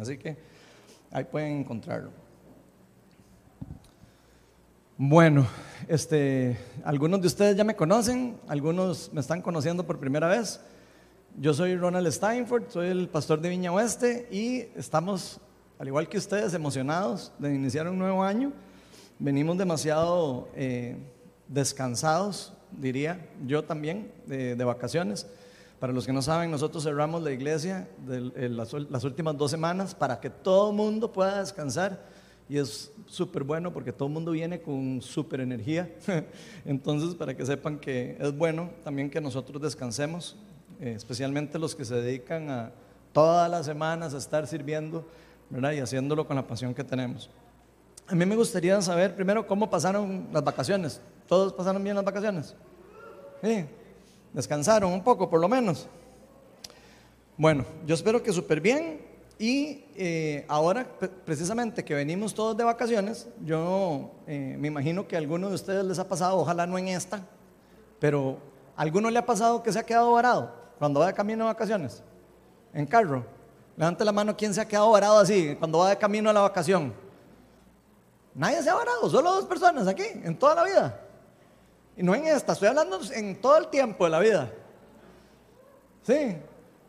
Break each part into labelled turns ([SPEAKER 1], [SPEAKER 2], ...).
[SPEAKER 1] así que ahí pueden encontrarlo. Bueno, este, algunos de ustedes ya me conocen, algunos me están conociendo por primera vez. Yo soy Ronald Steinford, soy el pastor de Viña Oeste y estamos, al igual que ustedes, emocionados de iniciar un nuevo año. Venimos demasiado eh, descansados, diría yo también, de, vacaciones. Para los que no saben, nosotros cerramos la iglesia de, eh, las, últimas dos semanas para que todo el mundo pueda descansar y es súper bueno porque todo el mundo viene con súper energía. Entonces, para que sepan que es bueno también que nosotros descansemos, eh, especialmente los que se dedican a todas las semanas a estar sirviendo ¿verdad? y haciéndolo con la pasión que tenemos. A mí me gustaría saber primero cómo pasaron las vacaciones. ¿Todos pasaron bien las vacaciones? Sí, descansaron un poco por lo menos. Bueno, yo espero que súper bien. Y eh, ahora, precisamente que venimos todos de vacaciones, yo eh, me imagino que a alguno de ustedes les ha pasado, ojalá no en esta, pero ¿a alguno le ha pasado que se ha quedado varado cuando va de camino a vacaciones? En carro. Levante la mano, ¿quién se ha quedado varado así cuando va de camino a la vacación? Nadie se ha varado, solo dos personas aquí, en toda la vida. Y no en esta, estoy hablando en todo el tiempo de la vida. Sí,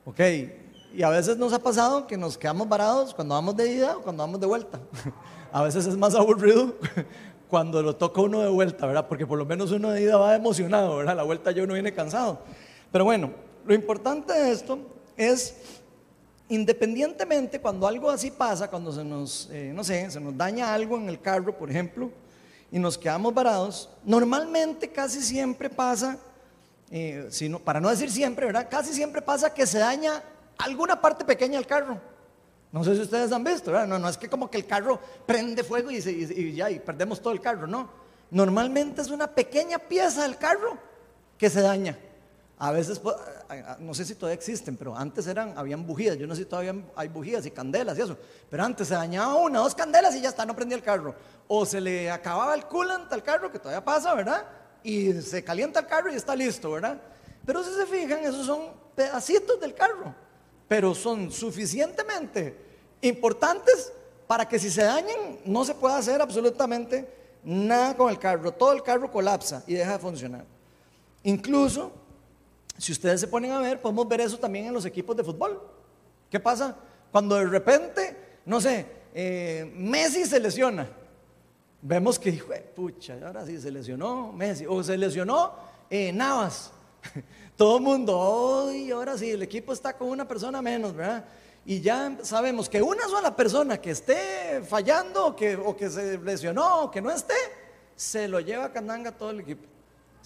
[SPEAKER 1] ok. Y a veces nos ha pasado que nos quedamos varados cuando vamos de ida o cuando vamos de vuelta. A veces es más aburrido cuando lo toca uno de vuelta, ¿verdad? Porque por lo menos uno de ida va emocionado, ¿verdad? La vuelta ya uno viene cansado. Pero bueno, lo importante de esto es, independientemente cuando algo así pasa, cuando se nos, eh, no sé, se nos daña algo en el carro, por ejemplo, y nos quedamos varados, normalmente casi siempre pasa, eh, para no decir siempre, ¿verdad? Casi siempre pasa que se daña alguna parte pequeña del carro. No sé si ustedes han visto. No, no es que como que el carro prende fuego y, ya y perdemos todo el carro, no. Normalmente es una pequeña pieza del carro que se daña. A veces, no sé si todavía existen, pero antes eran, habían bujías. Yo no sé si todavía hay bujías y candelas y eso. Pero antes se dañaba una, dos candelas y ya está, no prendía el carro. O se le acababa el coolant al carro, que todavía pasa, ¿verdad? Y se calienta el carro y está listo, ¿verdad? Pero si se fijan, esos son pedacitos del carro pero son suficientemente importantes para que si se dañan no se pueda hacer absolutamente nada con el carro. Todo el carro colapsa y deja de funcionar. Incluso, si ustedes se ponen a ver, podemos ver eso también en los equipos de fútbol. ¿Qué pasa? Cuando de repente, no sé, eh, Messi se lesiona. Vemos que, pucha, ahora sí se lesionó Messi. O se lesionó eh, Navas. Todo el mundo, hoy, ahora sí, el equipo está con una persona menos, ¿verdad? Y ya sabemos que una sola persona que esté fallando o que, o que se lesionó o que no esté, se lo lleva a Cananga todo el equipo.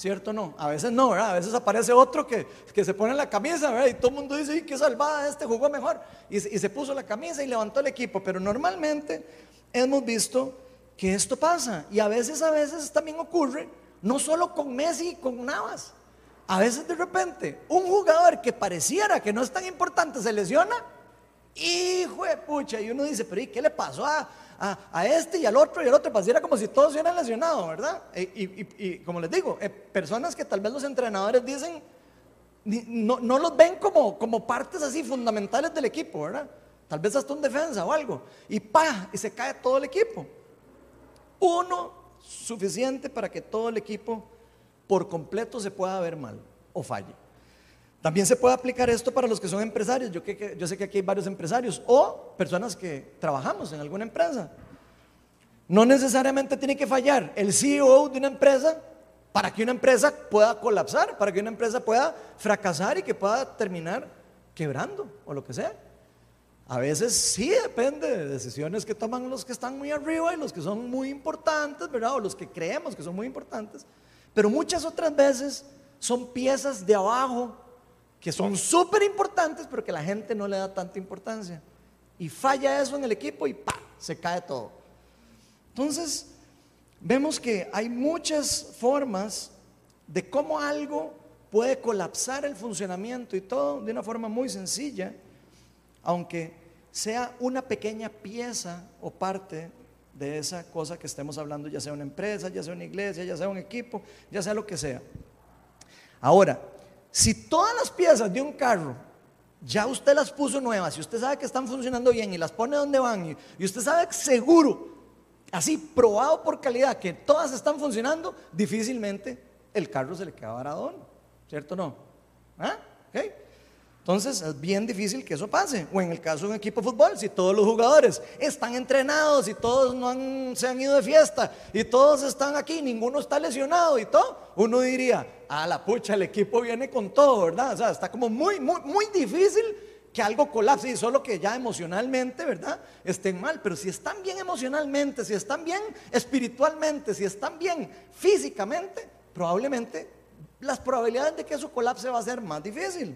[SPEAKER 1] ¿Cierto o no? A veces no, ¿verdad? A veces aparece otro que, que se pone la camisa, ¿verdad? Y todo el mundo dice, ¡y qué salvada! Este jugó mejor. Y, y se puso la camisa y levantó el equipo. Pero normalmente hemos visto que esto pasa. Y a veces, a veces también ocurre, no solo con Messi y con Navas a veces de repente un jugador que pareciera que no es tan importante se lesiona, hijo de pucha, y uno dice, pero ¿y qué le pasó a, este y al otro y al otro? Pareciera como si todos se hubieran lesionado, ¿verdad? E, y, como les digo, eh, personas que tal vez los entrenadores dicen, no, no los ven como, como partes así fundamentales del equipo, ¿verdad? Tal vez hasta un defensa o algo. Y pa, y se cae todo el equipo. Uno suficiente para que todo el equipo por completo se pueda ver mal o falle. También se puede aplicar esto para los que son empresarios. Yo, que, yo sé que aquí hay varios empresarios o personas que trabajamos en alguna empresa. No necesariamente tiene que fallar el CEO de una empresa para que una empresa pueda colapsar, para que una empresa pueda fracasar y que pueda terminar quebrando o lo que sea. A veces sí depende de decisiones que toman los que están muy arriba y los que son muy importantes, ¿verdad? O los que creemos que son muy importantes. Pero muchas otras veces son piezas de abajo que son súper importantes, pero que la gente no le da tanta importancia. Y falla eso en el equipo y ¡pa! se cae todo. Entonces, vemos que hay muchas formas de cómo algo puede colapsar el funcionamiento y todo de una forma muy sencilla, aunque sea una pequeña pieza o parte de esa cosa que estemos hablando, ya sea una empresa, ya sea una iglesia, ya sea un equipo, ya sea lo que sea. Ahora, si todas las piezas de un carro ya usted las puso nuevas y usted sabe que están funcionando bien y las pone donde van y, usted sabe seguro, así probado por calidad, que todas están funcionando, difícilmente el carro se le queda varado, ¿cierto o no? ¿Ah? ¿Okay? Entonces es bien difícil que eso pase. O en el caso de un equipo de fútbol, si todos los jugadores están entrenados y todos no se han ido de fiesta y todos están aquí, ninguno está lesionado y todo, uno diría, a la pucha, el equipo viene con todo, ¿verdad? O sea, está como muy, muy, muy difícil que algo colapse y solo que ya emocionalmente, ¿verdad? Estén mal. Pero si están bien emocionalmente, si están bien espiritualmente, si están bien físicamente, probablemente las probabilidades de que eso colapse va a ser más difícil.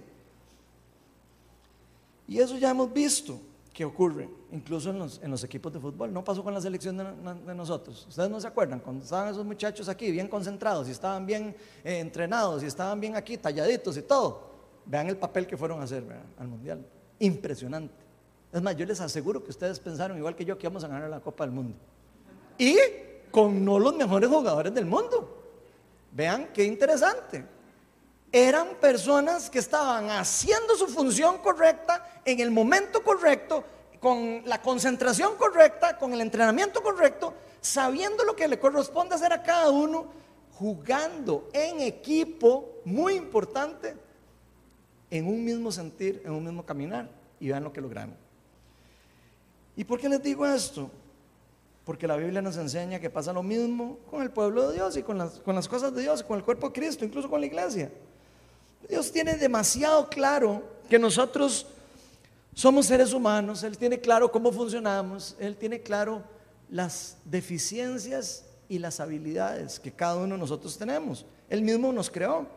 [SPEAKER 1] Y eso ya hemos visto que ocurre, incluso en los, equipos de fútbol. No pasó con la selección de, nosotros. Ustedes no se acuerdan, cuando estaban esos muchachos aquí bien concentrados y estaban bien eh, entrenados y estaban bien aquí talladitos y todo. Vean el papel que fueron a hacer al Mundial. Impresionante. Es más, yo les aseguro que ustedes pensaron igual que yo que íbamos a ganar la Copa del Mundo. Y con no los mejores jugadores del mundo. Vean qué interesante eran personas que estaban haciendo su función correcta en el momento correcto, con la concentración correcta, con el entrenamiento correcto, sabiendo lo que le corresponde hacer a cada uno, jugando en equipo, muy importante, en un mismo sentir, en un mismo caminar, y vean lo que lograron. ¿Y por qué les digo esto? Porque la Biblia nos enseña que pasa lo mismo con el pueblo de Dios y con las, con las cosas de Dios, con el cuerpo de Cristo, incluso con la iglesia. Dios tiene demasiado claro que nosotros somos seres humanos, Él tiene claro cómo funcionamos, Él tiene claro las deficiencias y las habilidades que cada uno de nosotros tenemos. Él mismo nos creó.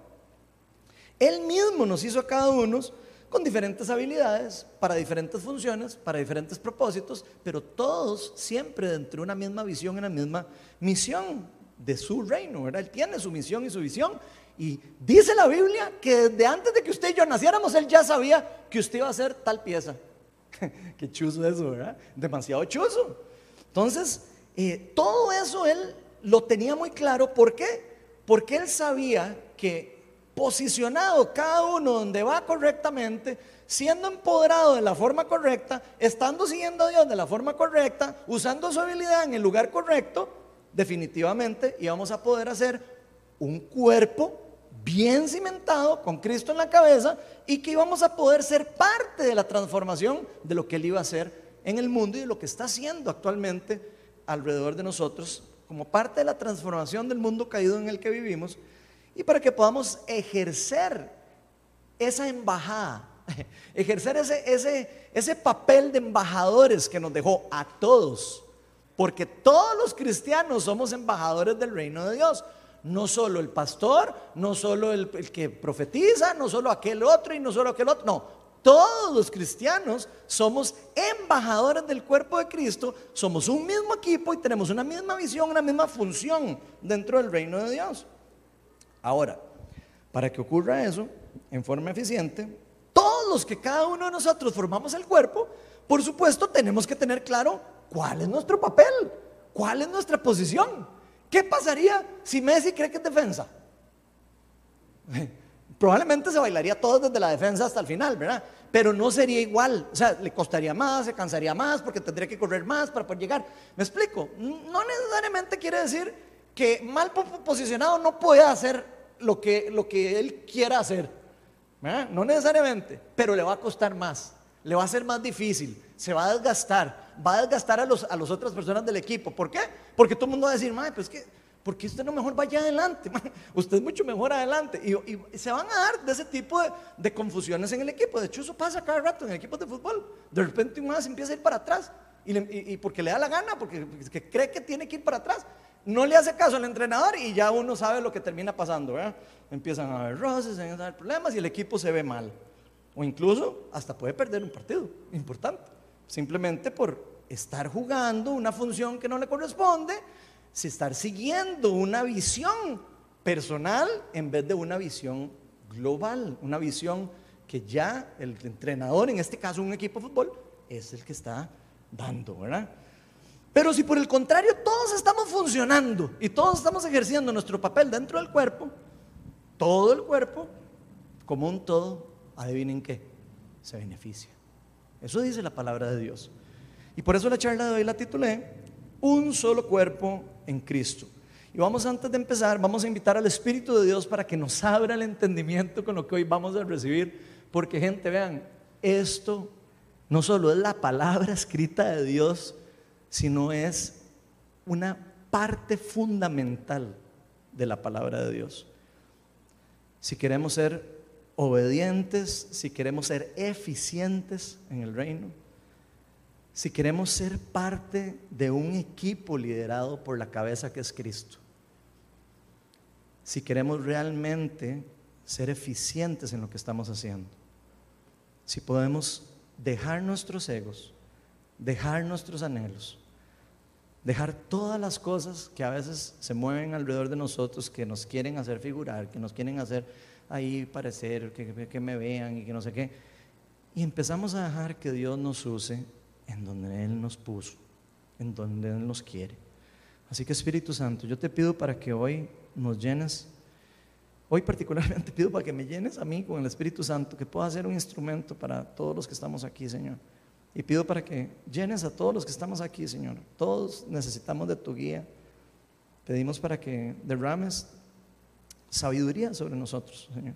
[SPEAKER 1] Él mismo nos hizo a cada uno con diferentes habilidades, para diferentes funciones, para diferentes propósitos, pero todos siempre dentro de una misma visión, una misma misión de su reino, ¿verdad? Él tiene su misión y su visión y dice la Biblia que desde antes de que usted y yo naciéramos, Él ya sabía que usted iba a ser tal pieza. Qué chuzo eso, ¿verdad? Demasiado chuzo. Entonces, eh, todo eso Él lo tenía muy claro. ¿Por qué? Porque Él sabía que posicionado cada uno donde va correctamente, siendo empoderado de la forma correcta, estando siguiendo a Dios de la forma correcta, usando su habilidad en el lugar correcto, definitivamente íbamos a poder hacer un cuerpo bien cimentado, con Cristo en la cabeza, y que íbamos a poder ser parte de la transformación de lo que Él iba a hacer en el mundo y de lo que está haciendo actualmente alrededor de nosotros, como parte de la transformación del mundo caído en el que vivimos, y para que podamos ejercer esa embajada, ejercer ese, ese, ese papel de embajadores que nos dejó a todos, porque todos los cristianos somos embajadores del reino de Dios. No solo el pastor, no solo el, que profetiza, no solo aquel otro y no solo aquel otro. No, todos los cristianos somos embajadores del cuerpo de Cristo, somos un mismo equipo y tenemos una misma visión, una misma función dentro del reino de Dios. Ahora, para que ocurra eso en forma eficiente, todos los que cada uno de nosotros formamos el cuerpo, por supuesto tenemos que tener claro cuál es nuestro papel, cuál es nuestra posición. ¿Qué pasaría si Messi cree que es defensa? Probablemente se bailaría todo desde la defensa hasta el final, ¿verdad? Pero no sería igual, o sea, le costaría más, se cansaría más porque tendría que correr más para poder llegar. ¿Me explico? No necesariamente quiere decir que mal posicionado no puede hacer lo que, lo que él quiera hacer. ¿verdad? No necesariamente, pero le va a costar más, le va a ser más difícil, se va a desgastar va a desgastar a, los, a las otras personas del equipo. ¿Por qué? Porque todo el mundo va a decir, madre, pues que, ¿por qué usted no mejor vaya adelante? Usted es mucho mejor adelante. Y, se van a dar de ese tipo de, confusiones en el equipo. De hecho, eso pasa cada rato en equipos de fútbol. De repente un más empieza a ir para atrás. Y, porque le da la gana, porque, cree que tiene que ir para atrás. No le hace caso al entrenador y ya uno sabe lo que termina pasando. Empiezan a haber roces, empiezan a haber problemas y el equipo se ve mal. O incluso hasta puede perder un partido importante simplemente por estar jugando una función que no le corresponde, si estar siguiendo una visión personal en vez de una visión global, una visión que ya el entrenador, en este caso un equipo de fútbol, es el que está dando, ¿verdad? Pero si por el contrario todos estamos funcionando y todos estamos ejerciendo nuestro papel dentro del cuerpo, todo el cuerpo, como un todo, adivinen qué, se beneficia. Eso dice la palabra de Dios. Y por eso la charla de hoy la titulé Un solo cuerpo en Cristo. Y vamos antes de empezar, vamos a invitar al Espíritu de Dios para que nos abra el entendimiento con lo que hoy vamos a recibir. Porque gente, vean, esto no solo es la palabra escrita de Dios, sino es una parte fundamental de la palabra de Dios. Si queremos ser obedientes, si queremos ser eficientes en el reino, si queremos ser parte de un equipo liderado por la cabeza que es Cristo, si queremos realmente ser eficientes en lo que estamos haciendo, si podemos dejar nuestros egos, dejar nuestros anhelos, dejar todas las cosas que a veces se mueven alrededor de nosotros, que nos quieren hacer figurar, que nos quieren hacer ahí parecer, que, que me vean y que no sé qué. Y empezamos a dejar que Dios nos use en donde Él nos puso, en donde Él nos quiere. Así que Espíritu Santo, yo te pido para que hoy nos llenes, hoy particularmente pido para que me llenes a mí con el Espíritu Santo, que pueda ser un instrumento para todos los que estamos aquí, Señor. Y pido para que llenes a todos los que estamos aquí, Señor. Todos necesitamos de tu guía. Pedimos para que derrames sabiduría sobre nosotros, Señor.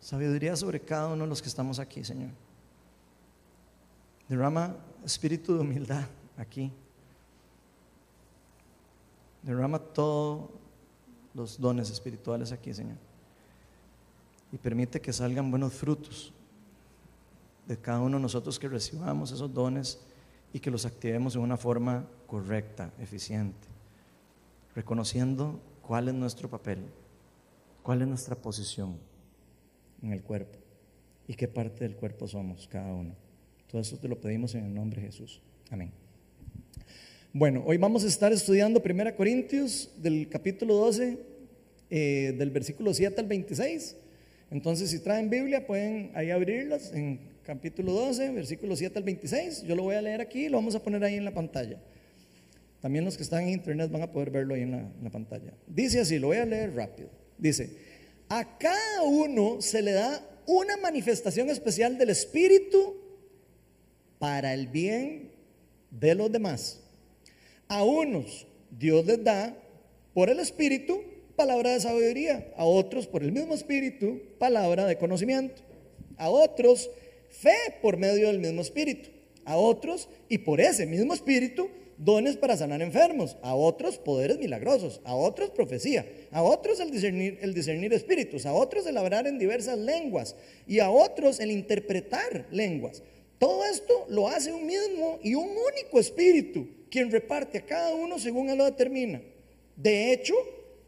[SPEAKER 1] Sabiduría sobre cada uno de los que estamos aquí, Señor. Derrama espíritu de humildad aquí. Derrama todos los dones espirituales aquí, Señor. Y permite que salgan buenos frutos de cada uno de nosotros que recibamos esos dones y que los activemos de una forma correcta, eficiente, reconociendo cuál es nuestro papel, cuál es nuestra posición en el cuerpo y qué parte del cuerpo somos cada uno. Todo eso te lo pedimos en el nombre de Jesús. Amén. Bueno, hoy vamos a estar estudiando 1 Corintios del capítulo 12, eh, del versículo 7 al 26. Entonces, si traen Biblia, pueden ahí abrirlas en capítulo 12, versículo 7 al 26. Yo lo voy a leer aquí y lo vamos a poner ahí en la pantalla. También los que están en internet van a poder verlo ahí en la, en la pantalla. Dice así, lo voy a leer rápido. Dice, a cada uno se le da una manifestación especial del Espíritu para el bien de los demás. A unos Dios les da por el Espíritu palabra de sabiduría, a otros por el mismo Espíritu palabra de conocimiento, a otros fe por medio del mismo Espíritu, a otros y por ese mismo Espíritu dones para sanar enfermos, a otros poderes milagrosos, a otros profecía, a otros el discernir, espíritus, a otros el hablar en diversas lenguas y a otros el interpretar lenguas. Todo esto lo hace un mismo y un único espíritu, quien reparte a cada uno según él lo determina. De hecho,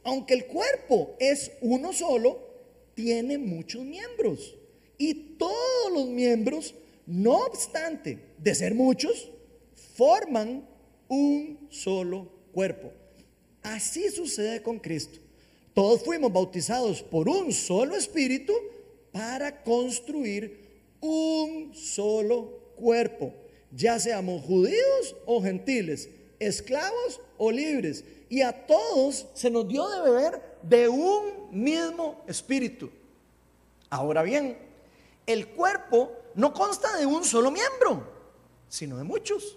[SPEAKER 1] aunque el cuerpo es uno solo, tiene muchos miembros. Y todos los miembros, no obstante de ser muchos, forman un solo cuerpo. Así sucede con Cristo. Todos fuimos bautizados por un solo espíritu para construir un solo cuerpo, ya seamos judíos o gentiles, esclavos o libres. Y a todos se nos dio de beber de un mismo espíritu. Ahora bien, el cuerpo no consta de un solo miembro, sino de muchos.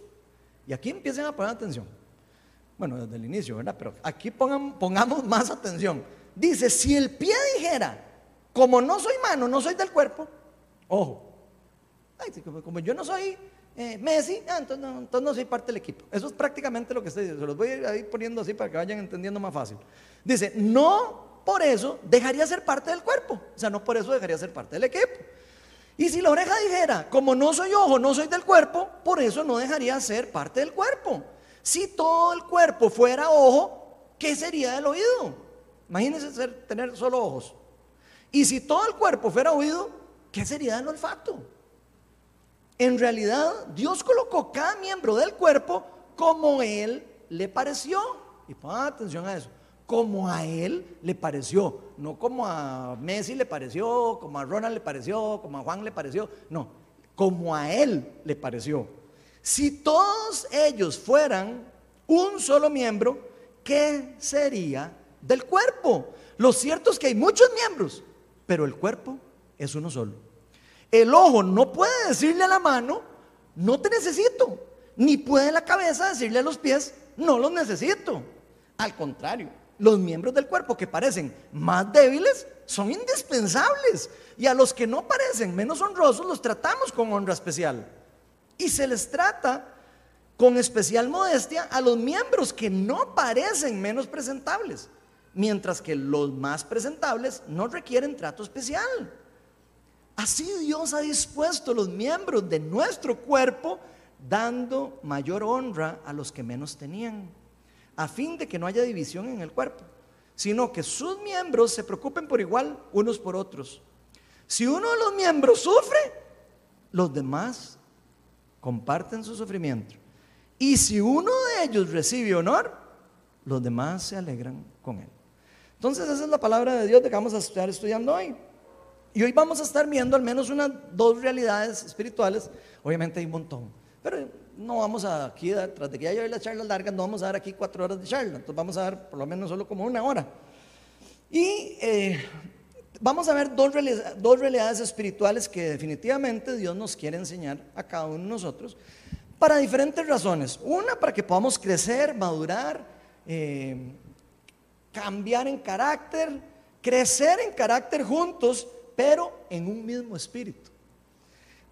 [SPEAKER 1] Y aquí empiecen a poner atención. Bueno, desde el inicio, ¿verdad? Pero aquí pongamos más atención. Dice, si el pie dijera, como no soy mano, no soy del cuerpo, ojo, como, yo no soy eh, Messi, ah, entonces, no, soy parte del equipo. Eso es prácticamente lo que estoy diciendo. Se los voy a ir poniendo así para que vayan entendiendo más fácil. Dice, no por eso dejaría ser parte del cuerpo. O sea, no por eso dejaría ser parte del equipo. Y si la oreja dijera, como no soy ojo, no soy del cuerpo, por eso no dejaría ser parte del cuerpo. Si todo el cuerpo fuera ojo, ¿qué sería del oído? Imagínense tener solo ojos. Y si todo el cuerpo fuera oído, ¿qué sería del olfato? En realidad, Dios colocó cada miembro del cuerpo como Él le pareció. Y pongan atención a eso. Como a Él le pareció. No como a Messi le pareció, como a Ronald le pareció, como a Juan le pareció. No, como a Él le pareció. Si todos ellos fueran un solo miembro, ¿qué sería del cuerpo? Lo cierto es que hay muchos miembros, pero el cuerpo es uno solo. El ojo no puede decirle a la mano, no te necesito, ni puede la cabeza decirle a los pies, no los necesito. Al contrario, los miembros del cuerpo que parecen más débiles son indispensables y a los que no parecen menos honrosos los tratamos con honra especial. Y se les trata con especial modestia a los miembros que no parecen menos presentables, mientras que los más presentables no requieren trato especial. Así Dios ha dispuesto los miembros de nuestro cuerpo dando mayor honra a los que menos tenían, a fin de que no haya división en el cuerpo, sino que sus miembros se preocupen por igual unos por otros. Si uno de los miembros sufre, los demás comparten su sufrimiento. Y si uno de ellos recibe honor, los demás se alegran con él. Entonces esa es la palabra de Dios que vamos a estar estudiando hoy. Y hoy vamos a estar viendo al menos unas dos realidades espirituales. Obviamente hay un montón. Pero no vamos a aquí, tras de que ya las charlas largas, no vamos a dar aquí cuatro horas de charla. Entonces vamos a dar por lo menos solo como una hora. Y eh, vamos a ver dos realidades, dos realidades espirituales que definitivamente Dios nos quiere enseñar a cada uno de nosotros para diferentes razones. Una, para que podamos crecer, madurar, eh, cambiar en carácter, crecer en carácter juntos, pero en un mismo espíritu.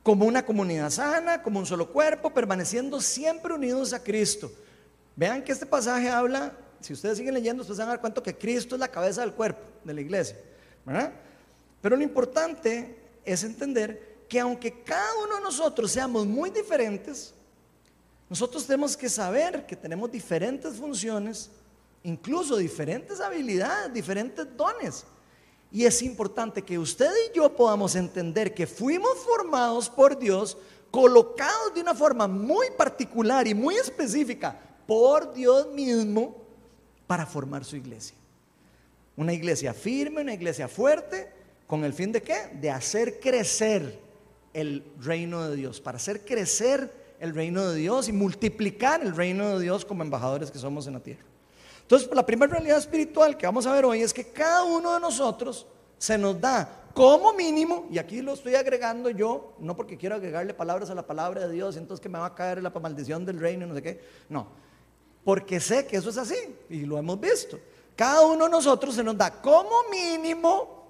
[SPEAKER 1] Como una comunidad sana, como un solo cuerpo, permaneciendo siempre unidos a Cristo. Vean que este pasaje habla, si ustedes siguen leyendo, ustedes van a dar cuenta que Cristo es la cabeza del cuerpo de la iglesia. Pero lo importante es entender que aunque cada uno de nosotros seamos muy diferentes, nosotros tenemos que saber que tenemos diferentes funciones, incluso diferentes habilidades, diferentes dones. Y es importante que usted y yo podamos entender que fuimos formados por Dios, colocados de una forma muy particular y muy específica por Dios mismo para formar su iglesia. Una iglesia firme, una iglesia fuerte, con el fin de qué? De hacer crecer el reino de Dios, para hacer crecer el reino de Dios y multiplicar el reino de Dios como embajadores que somos en la tierra. Entonces, la primera realidad espiritual que vamos a ver hoy es que cada uno de nosotros se nos da como mínimo, y aquí lo estoy agregando yo, no porque quiero agregarle palabras a la palabra de Dios, entonces que me va a caer la maldición del reino y no sé qué, no, porque sé que eso es así y lo hemos visto. Cada uno de nosotros se nos da como mínimo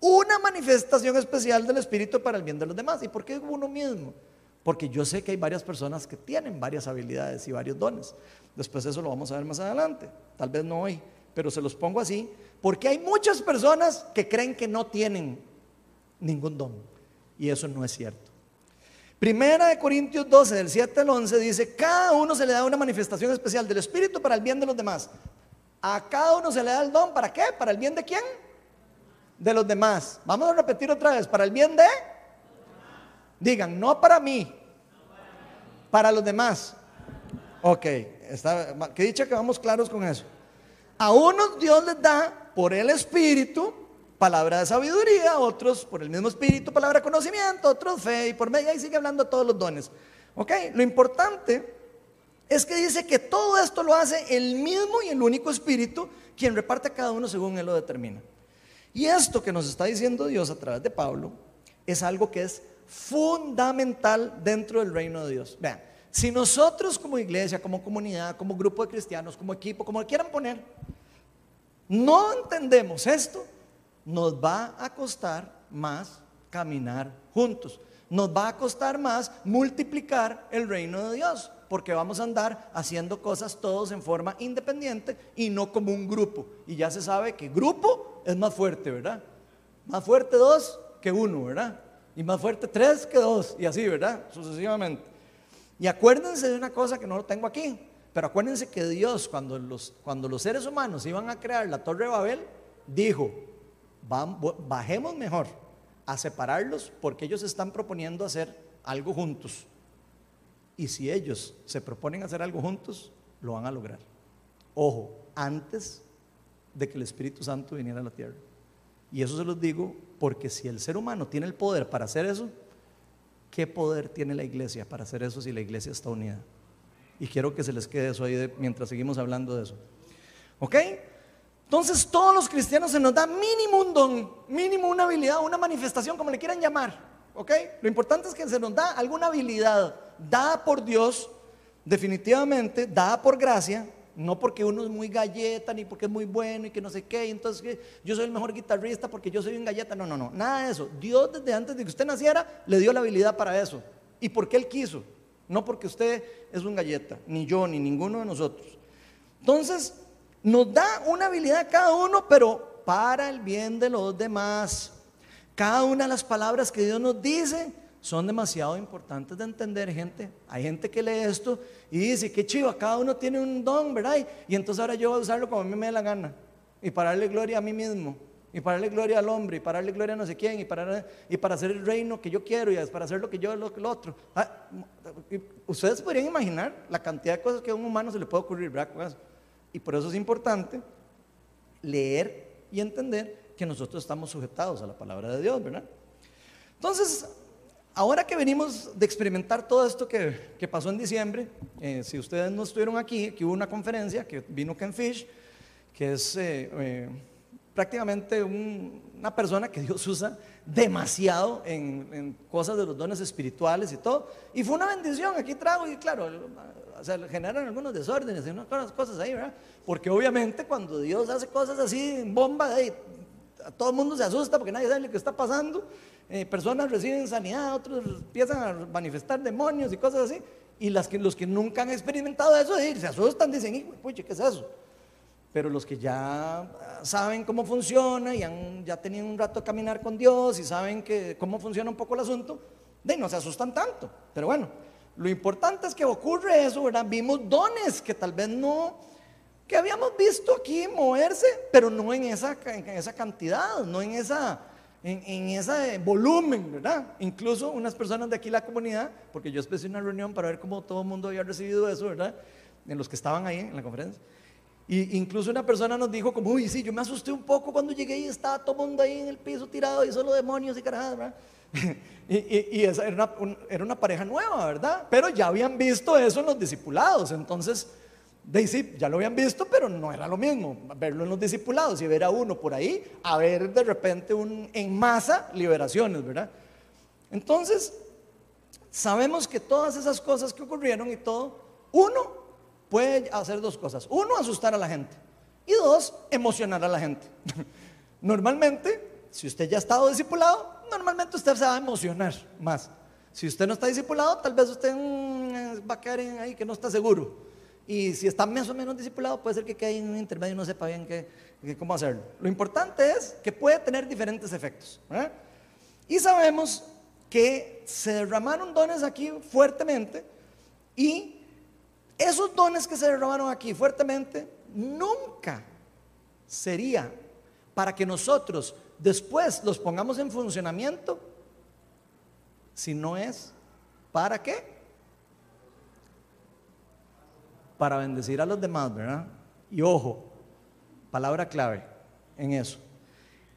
[SPEAKER 1] una manifestación especial del Espíritu para el bien de los demás. ¿Y por qué uno mismo? Porque yo sé que hay varias personas que tienen varias habilidades y varios dones. Después eso lo vamos a ver más adelante. Tal vez no hoy, pero se los pongo así. Porque hay muchas personas que creen que no tienen ningún don. Y eso no es cierto. Primera de Corintios 12, del 7 al 11, dice, cada uno se le da una manifestación especial del Espíritu para el bien de los demás. A cada uno se le da el don, ¿para qué? ¿Para el bien de quién? De los demás. Vamos a repetir otra vez, ¿para el bien de? Digan, no para mí, para los demás. Ok, que dicha que vamos claros con eso. A unos Dios les da por el Espíritu palabra de sabiduría, otros por el mismo Espíritu palabra de conocimiento, otros fe y por medio ahí sigue hablando todos los dones. Ok, lo importante es que dice que todo esto lo hace el mismo y el único Espíritu, quien reparte a cada uno según Él lo determina. Y esto que nos está diciendo Dios a través de Pablo es algo que es fundamental dentro del reino de Dios. Vean, si nosotros como iglesia, como comunidad, como grupo de cristianos, como equipo, como quieran poner, no entendemos esto, nos va a costar más caminar juntos. Nos va a costar más multiplicar el reino de Dios, porque vamos a andar haciendo cosas todos en forma independiente y no como un grupo. Y ya se sabe que grupo es más fuerte, ¿verdad? Más fuerte dos que uno, ¿verdad? Y más fuerte tres que dos, y así, ¿verdad? Sucesivamente. Y acuérdense de una cosa que no lo tengo aquí, pero acuérdense que Dios, cuando los, cuando los seres humanos iban a crear la Torre de Babel, dijo, bajemos mejor a separarlos porque ellos están proponiendo hacer algo juntos. Y si ellos se proponen hacer algo juntos, lo van a lograr. Ojo, antes de que el Espíritu Santo viniera a la tierra. Y eso se los digo porque si el ser humano tiene el poder para hacer eso, ¿qué poder tiene la iglesia para hacer eso si la iglesia está unida? Y quiero que se les quede eso ahí mientras seguimos hablando de eso. ¿Ok? Entonces todos los cristianos se nos da mínimo un don, mínimo una habilidad, una manifestación, como le quieran llamar. ¿ok? Lo importante es que se nos da alguna habilidad dada por Dios, definitivamente, dada por gracia, no porque uno es muy galleta, ni porque es muy bueno y que no sé qué, y entonces que yo soy el mejor guitarrista porque yo soy un galleta, no, no, no, nada de eso. Dios desde antes de que usted naciera le dio la habilidad para eso. ¿Y porque Él quiso? No porque usted es un galleta, ni yo, ni ninguno de nosotros. Entonces, nos da una habilidad cada uno, pero para el bien de los demás. Cada una de las palabras que Dios nos dice son demasiado importantes de entender, gente. Hay gente que lee esto y dice, qué chiva, cada uno tiene un don, ¿verdad? Y entonces ahora yo voy a usarlo como a mí me dé la gana. Y para darle gloria a mí mismo. Y para darle gloria al hombre. Y para darle gloria a no sé quién. Y para, y para hacer el reino que yo quiero. Y para hacer lo que yo, lo, lo otro. Ah, ustedes podrían imaginar la cantidad de cosas que a un humano se le puede ocurrir, ¿verdad? Y por eso es importante leer y entender que nosotros estamos sujetados a la palabra de Dios, ¿verdad? Entonces, ahora que venimos de experimentar todo esto que, que pasó en diciembre, eh, si ustedes no estuvieron aquí, que hubo una conferencia que vino Ken Fish, que es eh, eh, prácticamente una persona que Dios usa demasiado en, en, cosas de los dones espirituales y todo, y fue una bendición, aquí trago, y claro, o sea, generan algunos desórdenes y unas cosas ahí, ¿verdad? Porque obviamente cuando Dios hace cosas así bomba, todo el mundo se asusta porque nadie sabe lo que está pasando. Eh, personas reciben sanidad, otros empiezan a manifestar demonios y cosas así. Y las que, los que nunca han experimentado eso, se asustan, dicen, puche, ¿qué es eso? Pero los que ya saben cómo funciona y han, ya tenían un rato de caminar con Dios y saben que, cómo funciona un poco el asunto, de no se asustan tanto. Pero bueno, lo importante es que ocurre eso, ¿verdad? Vimos dones que tal vez no, que habíamos visto aquí moverse, pero no en esa, en esa cantidad, no en, esa, en, en, ese volumen, ¿verdad? Incluso unas personas de aquí la comunidad, porque yo especié una reunión para ver cómo todo el mundo había recibido eso, ¿verdad? En los que estaban ahí en la conferencia. Y incluso una persona nos dijo como, uy, sí, yo me asusté un poco cuando llegué y estaba todo el mundo ahí en el piso tirado y solo demonios y carajadas, ¿verdad? y, esa era una, era una, pareja nueva, ¿verdad? Pero ya habían visto eso en los discipulados. Entonces, de sí, ya lo habían visto, pero no era lo mismo verlo en los discipulados y ver a uno por ahí, a ver de repente un, en masa liberaciones, ¿verdad? Entonces, sabemos que todas esas cosas que ocurrieron y todo, uno puede hacer dos cosas. Uno, asustar a la gente. Y dos, emocionar a la gente. Normalmente, si usted ya ha estado discipulado, normalmente usted se va a emocionar más. Si usted no está discipulado, tal vez usted mm, va a quedar ahí que no está seguro. Y si está más o menos discipulado, puede ser que quede en un intermedio y no sepa bien qué, cómo hacerlo. Lo importante es que puede tener diferentes efectos. Y sabemos que se derramaron dones aquí fuertemente y esos dones que se derramaron aquí fuertemente nunca sería para que nosotros después los pongamos en funcionamiento, si no es, ¿para qué? Para bendecir a los demás, ¿verdad? Y ojo, palabra clave en eso.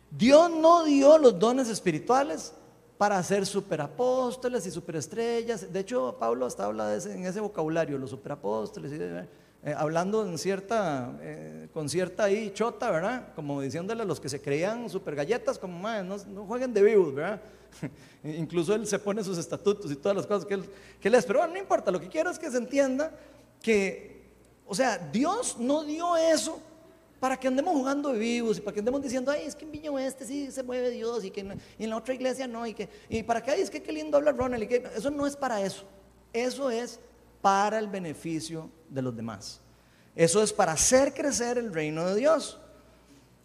[SPEAKER 1] Dios no dio los dones espirituales para ser superapóstoles y superestrellas. De hecho, Pablo hasta habla de ese, en ese vocabulario, los superapóstoles. Y, eh, hablando en cierta, eh, con cierta ahí chota, ¿verdad? Como diciéndole a los que se creían super galletas, como, no, no, jueguen de vivos, ¿verdad? Incluso él se pone sus estatutos y todas las cosas que él, que él es. Pero no importa, lo que quiero es que se entienda que, o sea, Dios no dio eso para que andemos jugando vivos y para que andemos diciendo, ay, es que en Viño Este sí se mueve Dios y que en la otra iglesia no, y, que, y para que, ay, es que qué lindo habla Ronald, y que eso no es para eso. Eso es para el beneficio de los demás. Eso es para hacer crecer el reino de Dios.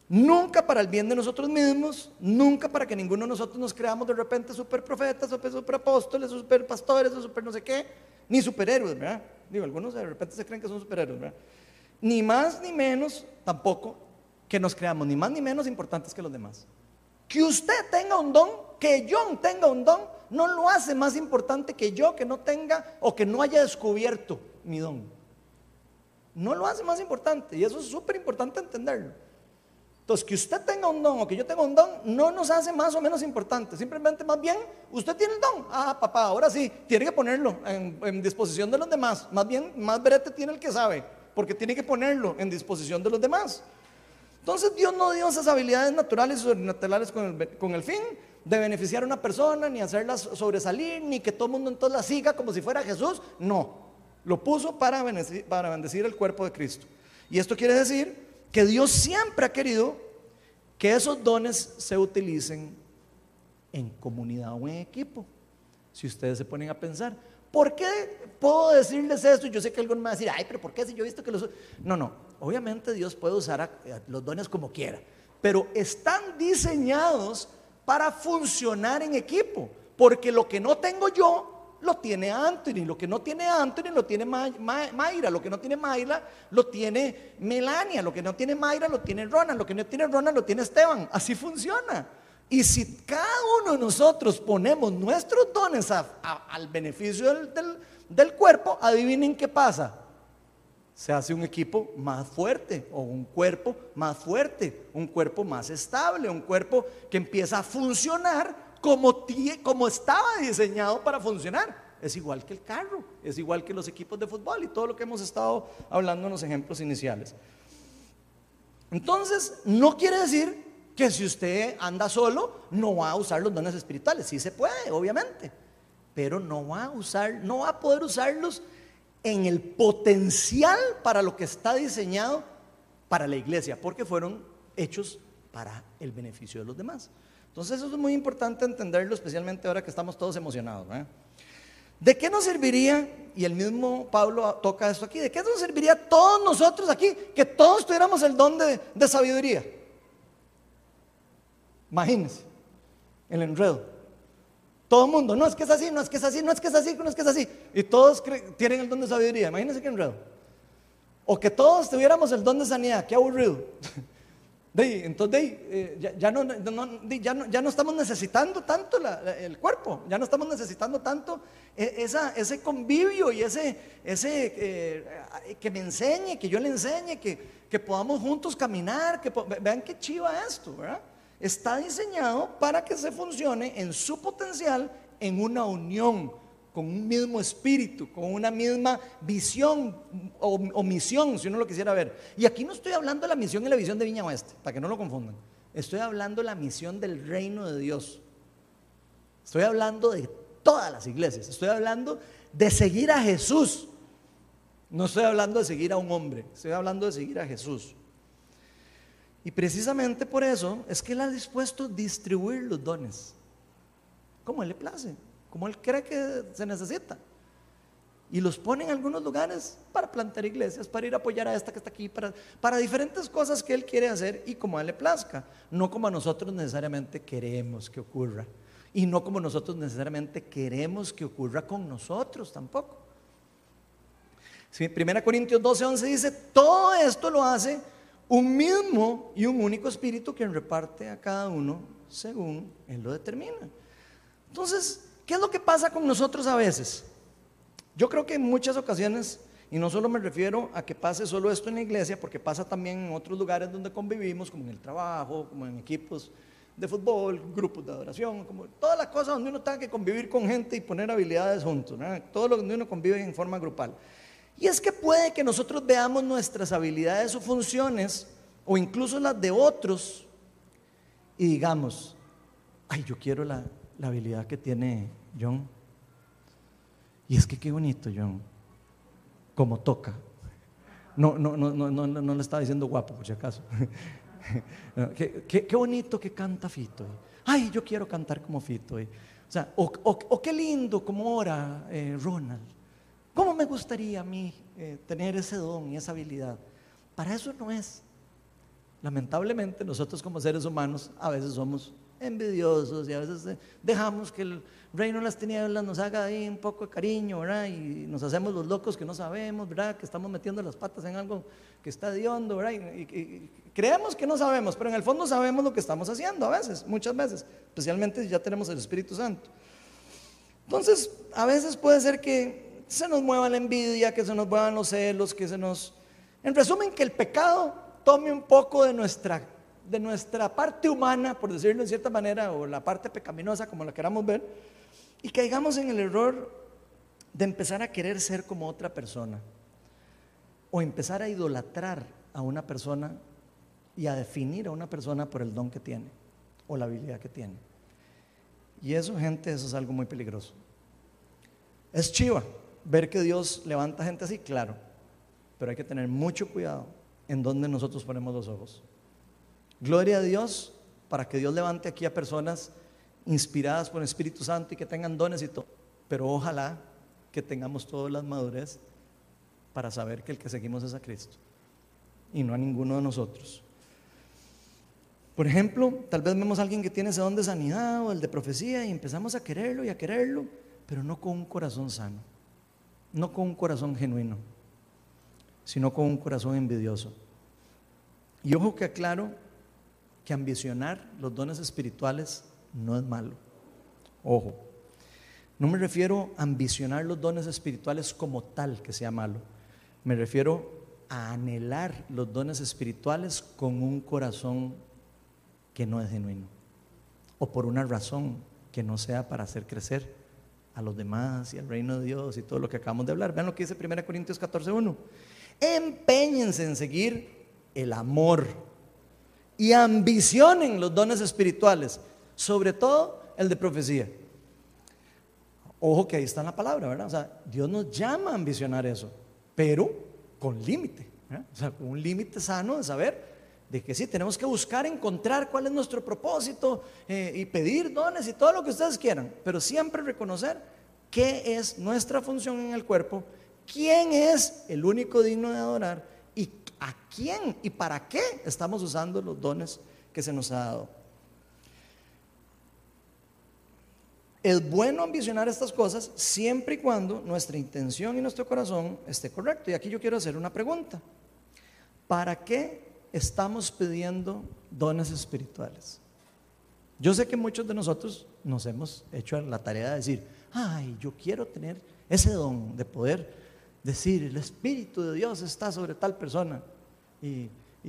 [SPEAKER 1] Nunca para el bien de nosotros mismos, nunca para que ninguno de nosotros nos creamos de repente super profetas, super, super apóstoles, super pastores, super no sé qué, ni superhéroes, ¿verdad? Digo, algunos de repente se creen que son superhéroes, ¿verdad? Ni más ni menos tampoco que nos creamos, ni más ni menos importantes que los demás. Que usted tenga un don, que yo tenga un don, no lo hace más importante que yo que no tenga o que no haya descubierto mi don. No lo hace más importante y eso es súper importante entenderlo. Entonces, que usted tenga un don o que yo tenga un don no nos hace más o menos importante. Simplemente, más bien, usted tiene el don. Ah, papá, ahora sí, tiene que ponerlo en, disposición de los demás. Más bien, más brete tiene el que sabe, porque tiene que ponerlo en disposición de los demás. Entonces Dios no dio esas habilidades naturales y sobrenaturales con el, con el fin de beneficiar a una persona, ni hacerla sobresalir, ni que todo el mundo entonces la siga como si fuera Jesús. No, lo puso para bendecir, para bendecir el cuerpo de Cristo. Y esto quiere decir que Dios siempre ha querido que esos dones se utilicen en comunidad o en equipo. Si ustedes se ponen a pensar, ¿por qué puedo decirles esto? Yo sé que algunos me va a decir, ay, pero ¿por qué si yo he visto que los... No, no, obviamente Dios puede usar los dones como quiera, pero están diseñados para funcionar en equipo, porque lo que no tengo yo lo tiene Anthony, lo que no tiene Anthony lo tiene Mayra, lo que no tiene Mayra lo tiene Melania, lo que no tiene Mayra lo tiene Ronald, lo que no tiene Ronald lo tiene Esteban. Así funciona. Y si cada uno de nosotros ponemos nuestros dones al beneficio del cuerpo, adivinen qué pasa. Se hace un equipo más fuerte o un cuerpo más fuerte, un cuerpo más estable, un cuerpo que empieza a funcionar como, como estaba diseñado para funcionar. Es igual que el carro, es igual que los equipos de fútbol y todo lo que hemos estado hablando en los ejemplos iniciales. Entonces, no quiere decir que si usted anda solo, no va a usar los dones espirituales. Sí se puede, obviamente, pero no va a usar, no va a poder usarlos en el potencial para lo que está diseñado para la iglesia, porque fueron hechos para el beneficio de los demás. Entonces eso es muy importante entenderlo, especialmente ahora que estamos todos emocionados. ¿De qué nos serviría, y el mismo Pablo toca esto aquí, de qué nos serviría a todos nosotros aquí que todos tuviéramos el don de, sabiduría? Imagínense, el enredo. Todo el mundo, no es que es así, no es que es así, no es que es así, no es que es así. Y todos tienen el don de sabiduría. Imagínense qué enredo. O que todos tuviéramos el don de sanidad, qué aburrido. entonces, eh, ya, no, ya, no, estamos necesitando tanto el cuerpo, ya no estamos necesitando tanto e, ese convivio y ese, ese eh, que me enseñe, que yo le enseñe, que, que podamos juntos caminar, que vean qué chiva esto, ¿verdad? Está diseñado para que se funcione en su potencial en una unión con un mismo espíritu, con una misma visión o, misión, si uno lo quisiera ver. Y aquí no estoy hablando de la misión y la visión de Viña Oeste, para que no lo confundan. Estoy hablando de la misión del reino de Dios. Estoy hablando de todas las iglesias. Estoy hablando de seguir a Jesús. No estoy hablando de seguir a un hombre, estoy hablando de seguir a Jesús. Y precisamente por eso es que Él ha dispuesto a distribuir los dones, como Él le place como Él cree que se necesita. Y los pone en algunos lugares para plantar iglesias, para ir a apoyar a esta que está aquí, para, diferentes cosas que Él quiere hacer y como a Él le plazca. No como nosotros necesariamente queremos que ocurra. Y no como nosotros necesariamente queremos que ocurra con nosotros tampoco. Sí, 1 Corintios 12, 11 dice, todo esto lo hace un mismo y un único espíritu quien reparte a cada uno según Él lo determina. Entonces, ¿Qué es lo que pasa con nosotros a veces? Yo creo que en muchas ocasiones, y no solo me refiero a que pase solo esto en la iglesia, porque pasa también en otros lugares donde convivimos, como en el trabajo, como en equipos de fútbol, grupos de adoración, como todas las cosas donde uno tenga que convivir con gente y poner habilidades juntos, todo lo donde uno convive en forma grupal. Y es que puede que nosotros veamos nuestras habilidades o funciones, o incluso las de otros, y digamos, ay, yo quiero la habilidad que tiene John. Y es que qué bonito, John, como toca. No, no, no, no, no, no le estaba diciendo guapo, por si acaso. qué, qué, bonito que canta Fito. Ay, yo quiero cantar como Fito. O sea, o, qué lindo como ora eh, Ronald. ¿Cómo me gustaría a mí eh, tener ese don y esa habilidad? Para eso no es. Lamentablemente nosotros como seres humanos a veces somos envidiosos y a veces eh, dejamos que el reino de las tinieblas nos haga ahí un poco de cariño, ¿verdad? Y nos hacemos los locos que no sabemos, ¿verdad? Que estamos metiendo las patas en algo que está de hondo, ¿verdad? Y, creemos que no sabemos, pero en el fondo sabemos lo que estamos haciendo a veces, muchas veces, especialmente si ya tenemos el Espíritu Santo. Entonces, a veces puede ser que se nos mueva la envidia, que se nos muevan los celos, que se nos... En resumen, que el pecado tome un poco de nuestra de nuestra parte humana, por decirlo de cierta manera, o la parte pecaminosa, como la queramos ver, y caigamos en el error de empezar a querer ser como otra persona, o empezar a idolatrar a una persona y a definir a una persona por el don que tiene o la habilidad que tiene. Y eso, gente, eso es algo muy peligroso. Es chiva ver que Dios levanta gente así, claro, pero hay que tener mucho cuidado en donde nosotros ponemos los ojos. Gloria a Dios para que Dios levante aquí a personas inspiradas por el Espíritu Santo y que tengan dones y todo, pero ojalá que tengamos todas las madurez para saber que el que seguimos es a Cristo y no a ninguno de nosotros. Por ejemplo, tal vez vemos a alguien que tiene ese don de sanidad o el de profecía y empezamos a quererlo y a quererlo, pero no con un corazón sano, no con un corazón genuino, sino con un corazón envidioso. Y ojo que aclaro que ambicionar los dones espirituales no es malo. Ojo, no me refiero a ambicionar los dones espirituales como tal que sea malo. Me refiero a anhelar los dones espirituales con un corazón que no es genuino o por una razón que no sea para hacer crecer a los demás y al reino de Dios y todo lo que acabamos de hablar. Vean lo que dice 1 Corintios 14:1. Empeñense en seguir el amor y ambicionen los dones espirituales, sobre todo el de profecía. Ojo que ahí está la palabra, ¿verdad? O sea, Dios nos llama a ambicionar eso, pero con límite, o sea, con un límite sano de saber de que sí, tenemos que buscar, encontrar cuál es nuestro propósito eh, y pedir dones y todo lo que ustedes quieran, pero siempre reconocer qué es nuestra función en el cuerpo, quién es el único digno de adorar a quién y para qué estamos usando los dones que se nos ha dado. Es bueno ambicionar estas cosas siempre y cuando nuestra intención y nuestro corazón esté correcto. Y aquí yo quiero hacer una pregunta. ¿Para qué estamos pidiendo dones espirituales? Yo sé que muchos de nosotros nos hemos hecho la tarea de decir, ay, yo quiero tener ese don de poder decir, el Espíritu de Dios está sobre tal persona. Y,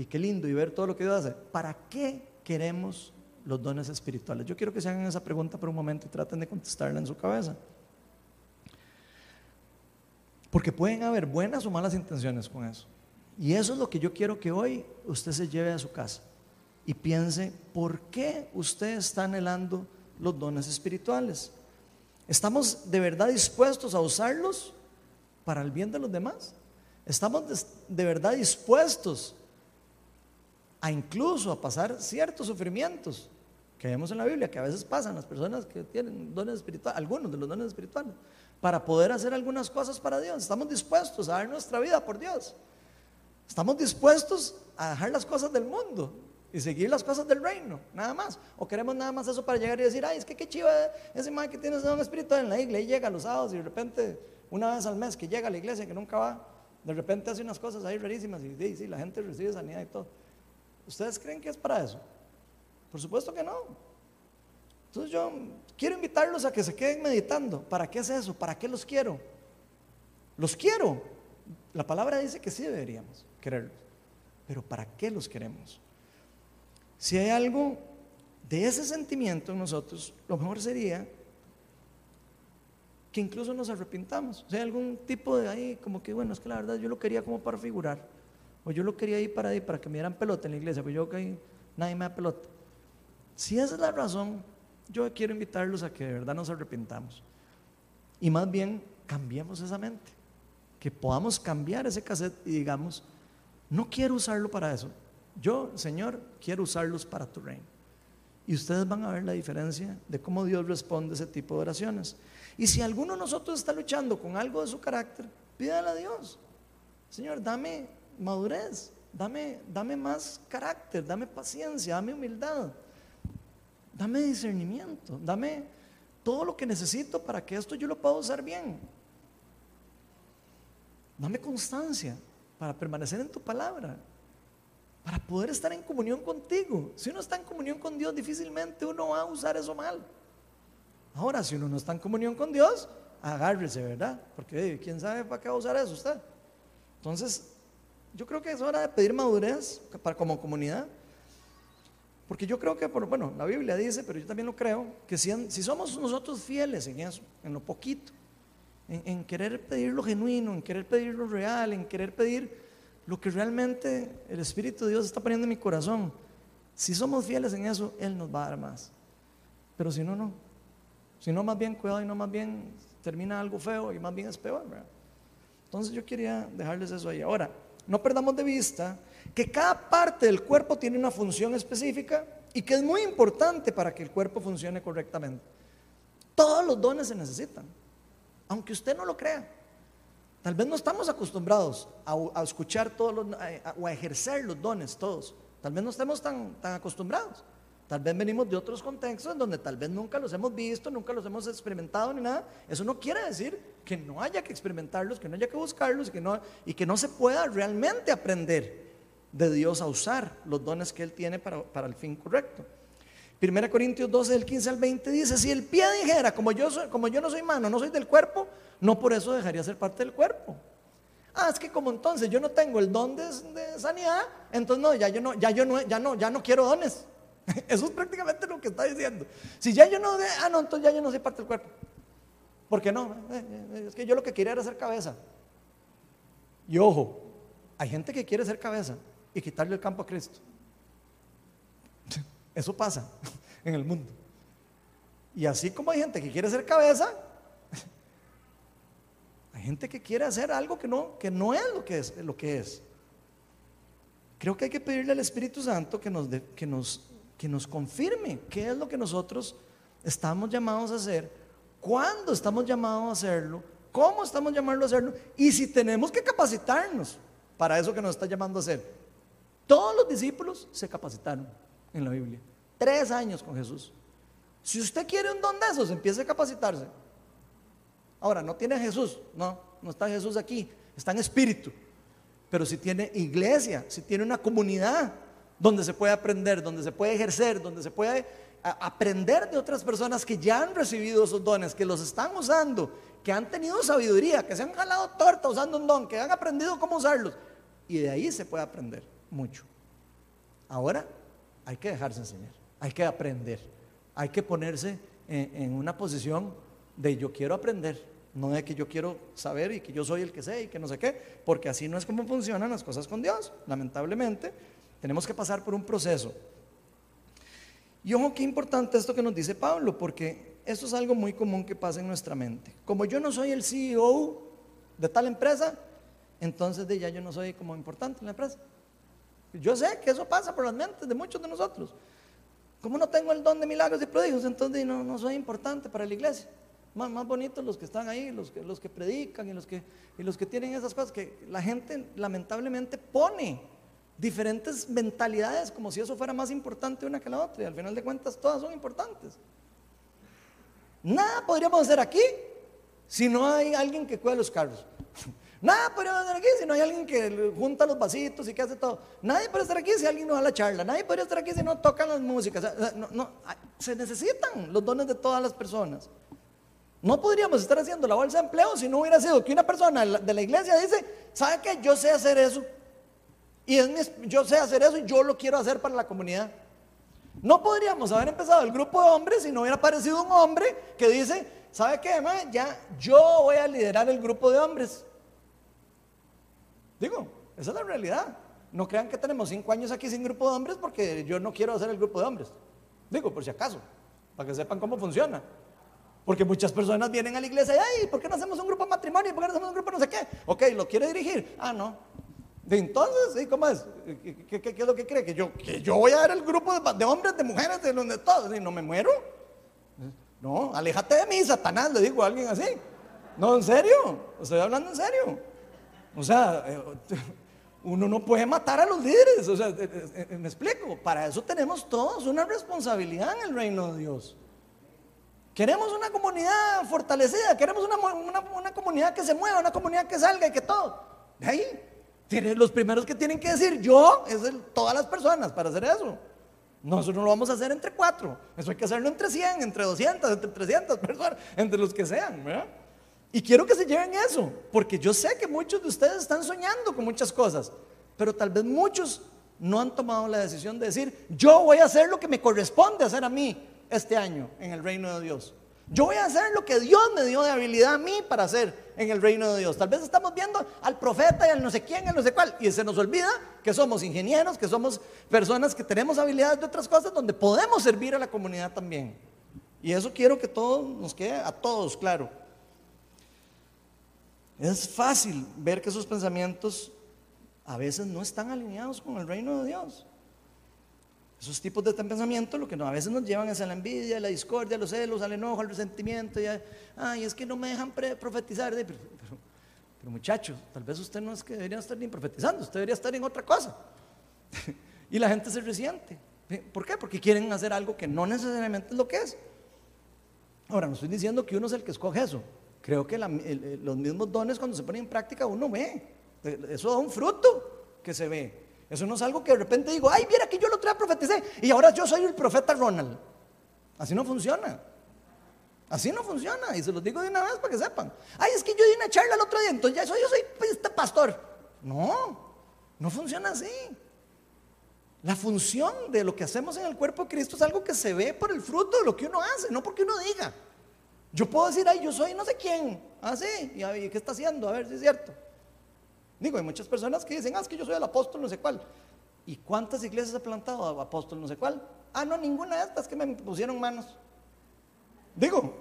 [SPEAKER 1] qué lindo y ver todo lo que Dios hace. ¿Para qué queremos los dones espirituales? Yo quiero que se hagan esa pregunta por un momento y traten de contestarla en su cabeza. Porque pueden haber buenas o malas intenciones con eso. Y eso es lo que yo quiero que hoy usted se lleve a su casa y piense, ¿por qué usted está anhelando los dones espirituales? ¿Estamos de verdad dispuestos a usarlos para el bien de los demás? ¿Estamos de verdad dispuestos a incluso a pasar ciertos sufrimientos que vemos en la Biblia, que a veces pasan las personas que tienen dones espirituales, algunos de los dones espirituales, para poder hacer algunas cosas para Dios? ¿Estamos dispuestos a dar nuestra vida por Dios? Estamos dispuestos a dejar las cosas del mundo y seguir las cosas del reino, nada más. O queremos nada más eso para llegar y decir, ay, es que qué chiva ese man que tiene ese don espiritual en la iglesia y llega los sábados y de repente, una vez al mes que llega a la iglesia que nunca va, de repente hace unas cosas ahí rarísimas y sí, la gente recibe sanidad y todo. ¿Ustedes creen que es para eso? Por supuesto que no. Entonces yo quiero invitarlos a que se queden meditando. ¿Para qué es eso? ¿Para qué los quiero? Los quiero. La palabra dice que sí deberíamos quererlos. Pero ¿para qué los queremos? Si hay algo de ese sentimiento en nosotros, lo mejor sería que incluso nos arrepintamos. O sea, algún tipo de ahí, como que, bueno, es que la verdad yo lo quería como para figurar. O yo lo quería ir para ahí, para que me dieran pelota en la iglesia, pues yo que nadie me da pelota. Si esa es la razón, yo quiero invitarlos a que de verdad nos arrepintamos. Y más bien cambiemos esa mente. Que podamos cambiar ese cassette y digamos, no quiero usarlo para eso. Yo, Señor, quiero usarlos para tu reino. Y ustedes van a ver la diferencia de cómo Dios responde a ese tipo de oraciones. Y si alguno de nosotros está luchando con algo de su carácter, pídale a Dios. Señor, dame madurez, dame, dame más carácter, dame paciencia, dame humildad, dame discernimiento, dame todo lo que necesito para que esto yo lo pueda usar bien. Dame constancia, para permanecer en tu palabra, para poder estar en comunión contigo. Si uno está en comunión con Dios, difícilmente uno va a usar eso mal. Ahora, si uno no está en comunión con Dios, agárrese, ¿verdad? Porque quién sabe para qué va a usar eso usted. Entonces, yo creo que es hora de pedir madurez para, como comunidad. Porque yo creo que, bueno, la Biblia dice, pero yo también lo creo, que si, si somos nosotros fieles en eso, en lo poquito, en, querer pedir lo genuino, en querer pedir lo real, en querer pedir lo que realmente el Espíritu de Dios está poniendo en mi corazón. Si somos fieles en eso, Él nos va a dar más. Pero si no, no. Si no, más bien cuidado y no más bien termina algo feo y más bien es peor. Entonces yo quería dejarles eso ahí. Ahora, no perdamos de vista que cada parte del cuerpo tiene una función específica y que es muy importante para que el cuerpo funcione correctamente. Todos los dones se necesitan, aunque usted no lo crea. Tal vez no estamos acostumbrados a, escuchar todos los, o a ejercer los dones todos. Tal vez no estemos tan, tan acostumbrados. Tal vez venimos de otros contextos en donde tal vez nunca los hemos visto, nunca los hemos experimentado ni nada. Eso no quiere decir que no haya que experimentarlos, que no haya que buscarlos y que no, y que no se pueda realmente aprender de Dios a usar los dones que Él tiene para, para el fin correcto. 1 Corintios 12, del 15 al 20 dice, si el pie dijera, como yo, soy, como yo no soy mano, no soy del cuerpo, no por eso dejaría ser parte del cuerpo. Ah, es que como entonces yo no tengo el don de, sanidad, entonces no, ya yo no, ya yo no, ya no, ya no quiero dones. Eso es prácticamente lo que está diciendo. Si ya yo no, ah, no, entonces ya yo no soy parte del cuerpo. ¿Por qué no? Eh, eh, es que yo lo que quería era ser cabeza. Y ojo, hay gente que quiere ser cabeza y quitarle el campo a Cristo. Eso pasa en el mundo. Y así como hay gente que quiere ser cabeza, hay gente que quiere hacer algo que no, que no es lo que es, lo que es. Creo que hay que pedirle al Espíritu Santo que nos, que nos que nos confirme qué es lo que nosotros estamos llamados a hacer, cuándo estamos llamados a hacerlo, cómo estamos llamados a hacerlo y si tenemos que capacitarnos para eso que nos está llamando a hacer. Todos los discípulos se capacitaron en la Biblia. Tres años con Jesús. Si usted quiere un don de esos, empiece a capacitarse. Ahora, no tiene Jesús, no, no está Jesús aquí, está en espíritu. Pero si tiene iglesia, si tiene una comunidad, donde se puede aprender, donde se puede ejercer, donde se puede aprender de otras personas que ya han recibido esos dones, que los están usando, que han tenido sabiduría, que se han jalado torta usando un don, que han aprendido cómo usarlos. Y de ahí se puede aprender mucho. Ahora hay que dejarse enseñar, hay que aprender, hay que ponerse en, una posición de yo quiero aprender, no de que yo quiero saber y que yo soy el que sé y que no sé qué, porque así no es como funcionan las cosas con Dios, lamentablemente. Tenemos que pasar por un proceso. Y ojo, qué importante esto que nos dice Pablo, porque esto es algo muy común que pasa en nuestra mente. Como yo no soy el CEO de tal empresa, entonces de ya yo no soy como importante en la empresa. Yo sé que eso pasa por las mentes de muchos de nosotros. Como no tengo el don de milagros y prodigios, entonces no, no soy importante para la iglesia. Más, bonitos los que están ahí, los que, los que predican y los que, y los que tienen esas cosas que la gente lamentablemente pone diferentes mentalidades como si eso fuera más importante una que la otra y al final de cuentas todas son importantes. Nada podríamos hacer aquí si no hay alguien que cuida los carros. Nada podríamos hacer aquí si no hay alguien que junta los vasitos y que hace todo. Nadie puede estar aquí si alguien no da la charla. Nadie podría estar aquí si no tocan las músicas. se necesitan los dones de todas las personas. No podríamos estar haciendo la bolsa de empleo si no hubiera sido que una persona de la iglesia dice, ¿sabe qué? Yo sé hacer eso. Y yo sé hacer eso y yo lo quiero hacer para la comunidad. No podríamos haber empezado el grupo de hombres si no hubiera aparecido un hombre que dice, ¿sabe qué? Ya, yo voy a liderar el grupo de hombres. Digo, esa es la realidad. No crean que tenemos cinco años aquí sin grupo de hombres porque yo no quiero hacer el grupo de hombres. Digo, por si acaso, para que sepan cómo funciona. Porque muchas personas vienen a la iglesia y, ay, ¿por qué no hacemos un grupo de matrimonio? ¿Por qué no hacemos un grupo no sé qué? Ok, ¿lo quiere dirigir? Ah, no, de entonces, ¿cómo es? ¿Qué, es lo que cree? ¿Que yo, que yo voy a dar el grupo de, hombres, de mujeres, de, de todos? ¿Y no me muero? No, aléjate de mí, Satanás, le digo a alguien así. No, en serio, estoy hablando en serio. O sea, eh, uno no puede matar a los líderes. O sea, eh, eh, me explico, para eso tenemos todos una responsabilidad en el reino de Dios. Queremos una comunidad fortalecida, queremos una, comunidad que se mueva, una comunidad que salga y que todo. De ahí, los primeros que tienen que decir yo es todas las personas para hacer eso. Nosotros no lo vamos a hacer entre cuatro. Eso hay que hacerlo entre 100, entre 200, entre 300 personas, entre los que sean. Y quiero que se lleven eso, porque yo sé que muchos de ustedes están soñando con muchas cosas, pero tal vez muchos no han tomado la decisión de decir, yo voy a hacer lo que me corresponde hacer a mí este año en el reino de Dios. Yo voy a hacer lo que Dios me dio de habilidad a mí para hacer en el reino de Dios. Tal vez estamos viendo al profeta y al no sé quién, al no sé cuál, y se nos olvida que somos ingenieros, que somos personas que tenemos habilidades de otras cosas donde podemos servir a la comunidad también. Y eso quiero que todos nos quede a todos claro. Es fácil ver que esos pensamientos a veces no están alineados con el reino de Dios. Esos tipos de pensamientos lo que a veces nos llevan es a la envidia, a la discordia, a los celos, al enojo, al resentimiento. Ay, es que no me dejan profetizar. Pero, pero, muchacho, tal vez usted no es que debería estar ni profetizando, usted debería estar en otra cosa. y la gente se resiente. ¿Por qué? Porque quieren hacer algo que no necesariamente es lo que es. Ahora, no estoy diciendo que uno es el que escoge eso. Creo que los mismos dones cuando se ponen en práctica uno ve. Eso da un fruto que se ve. Eso no es algo que de repente digo, ay, mira que yo lo trae profeticé y ahora yo soy el profeta Ronald. Así no funciona. Así no funciona. Y se los digo de una vez para que sepan. Ay, es que yo di una charla el otro día, entonces ya soy, yo soy este pastor. No, no funciona así. La función de lo que hacemos en el cuerpo de Cristo es algo que se ve por el fruto de lo que uno hace, no porque uno diga. Yo puedo decir, ay, yo soy no sé quién. Ah, sí, ¿y qué está haciendo? A ver si es cierto. Digo, hay muchas personas que dicen, ah, es que yo soy el apóstol no sé cuál. ¿Y cuántas iglesias ha plantado apóstol no sé cuál? Ah, no, ninguna de estas que me pusieron manos. Digo,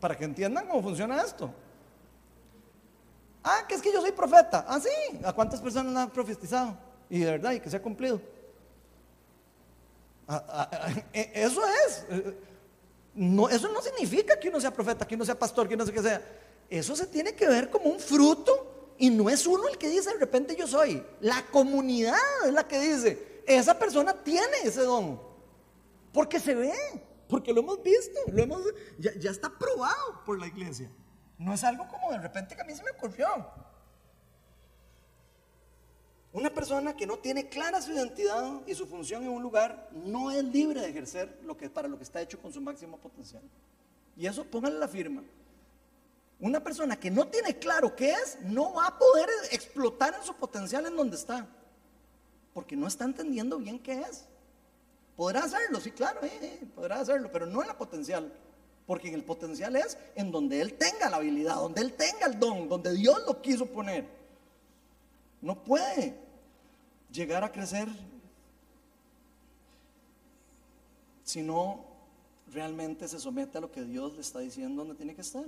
[SPEAKER 1] para que entiendan cómo funciona esto. Ah, que es que yo soy profeta. Ah, sí. ¿A cuántas personas han profetizado? Y de verdad, y que se ha cumplido. Ah, ah, ah, e, eso es. No, eso no significa que uno sea profeta, que uno sea pastor, que uno sea que sea. Eso se tiene que ver como un fruto y no es uno el que dice de repente yo soy. La comunidad es la que dice, esa persona tiene ese don. Porque se ve, porque lo hemos visto, lo hemos, ya, ya está probado por la iglesia. No es algo como de repente que a mí se me ocurrió. Una persona que no tiene clara su identidad y su función en un lugar no es libre de ejercer lo que para lo que está hecho con su máximo potencial. Y eso póngale la firma. Una persona que no tiene claro qué es, no va a poder explotar en su potencial en donde está. Porque no está entendiendo bien qué es. Podrá hacerlo, sí, claro, eh, eh, podrá hacerlo, pero no en la potencial. Porque en el potencial es en donde él tenga la habilidad, donde él tenga el don, donde Dios lo quiso poner. No puede llegar a crecer si no realmente se somete a lo que Dios le está diciendo donde tiene que estar.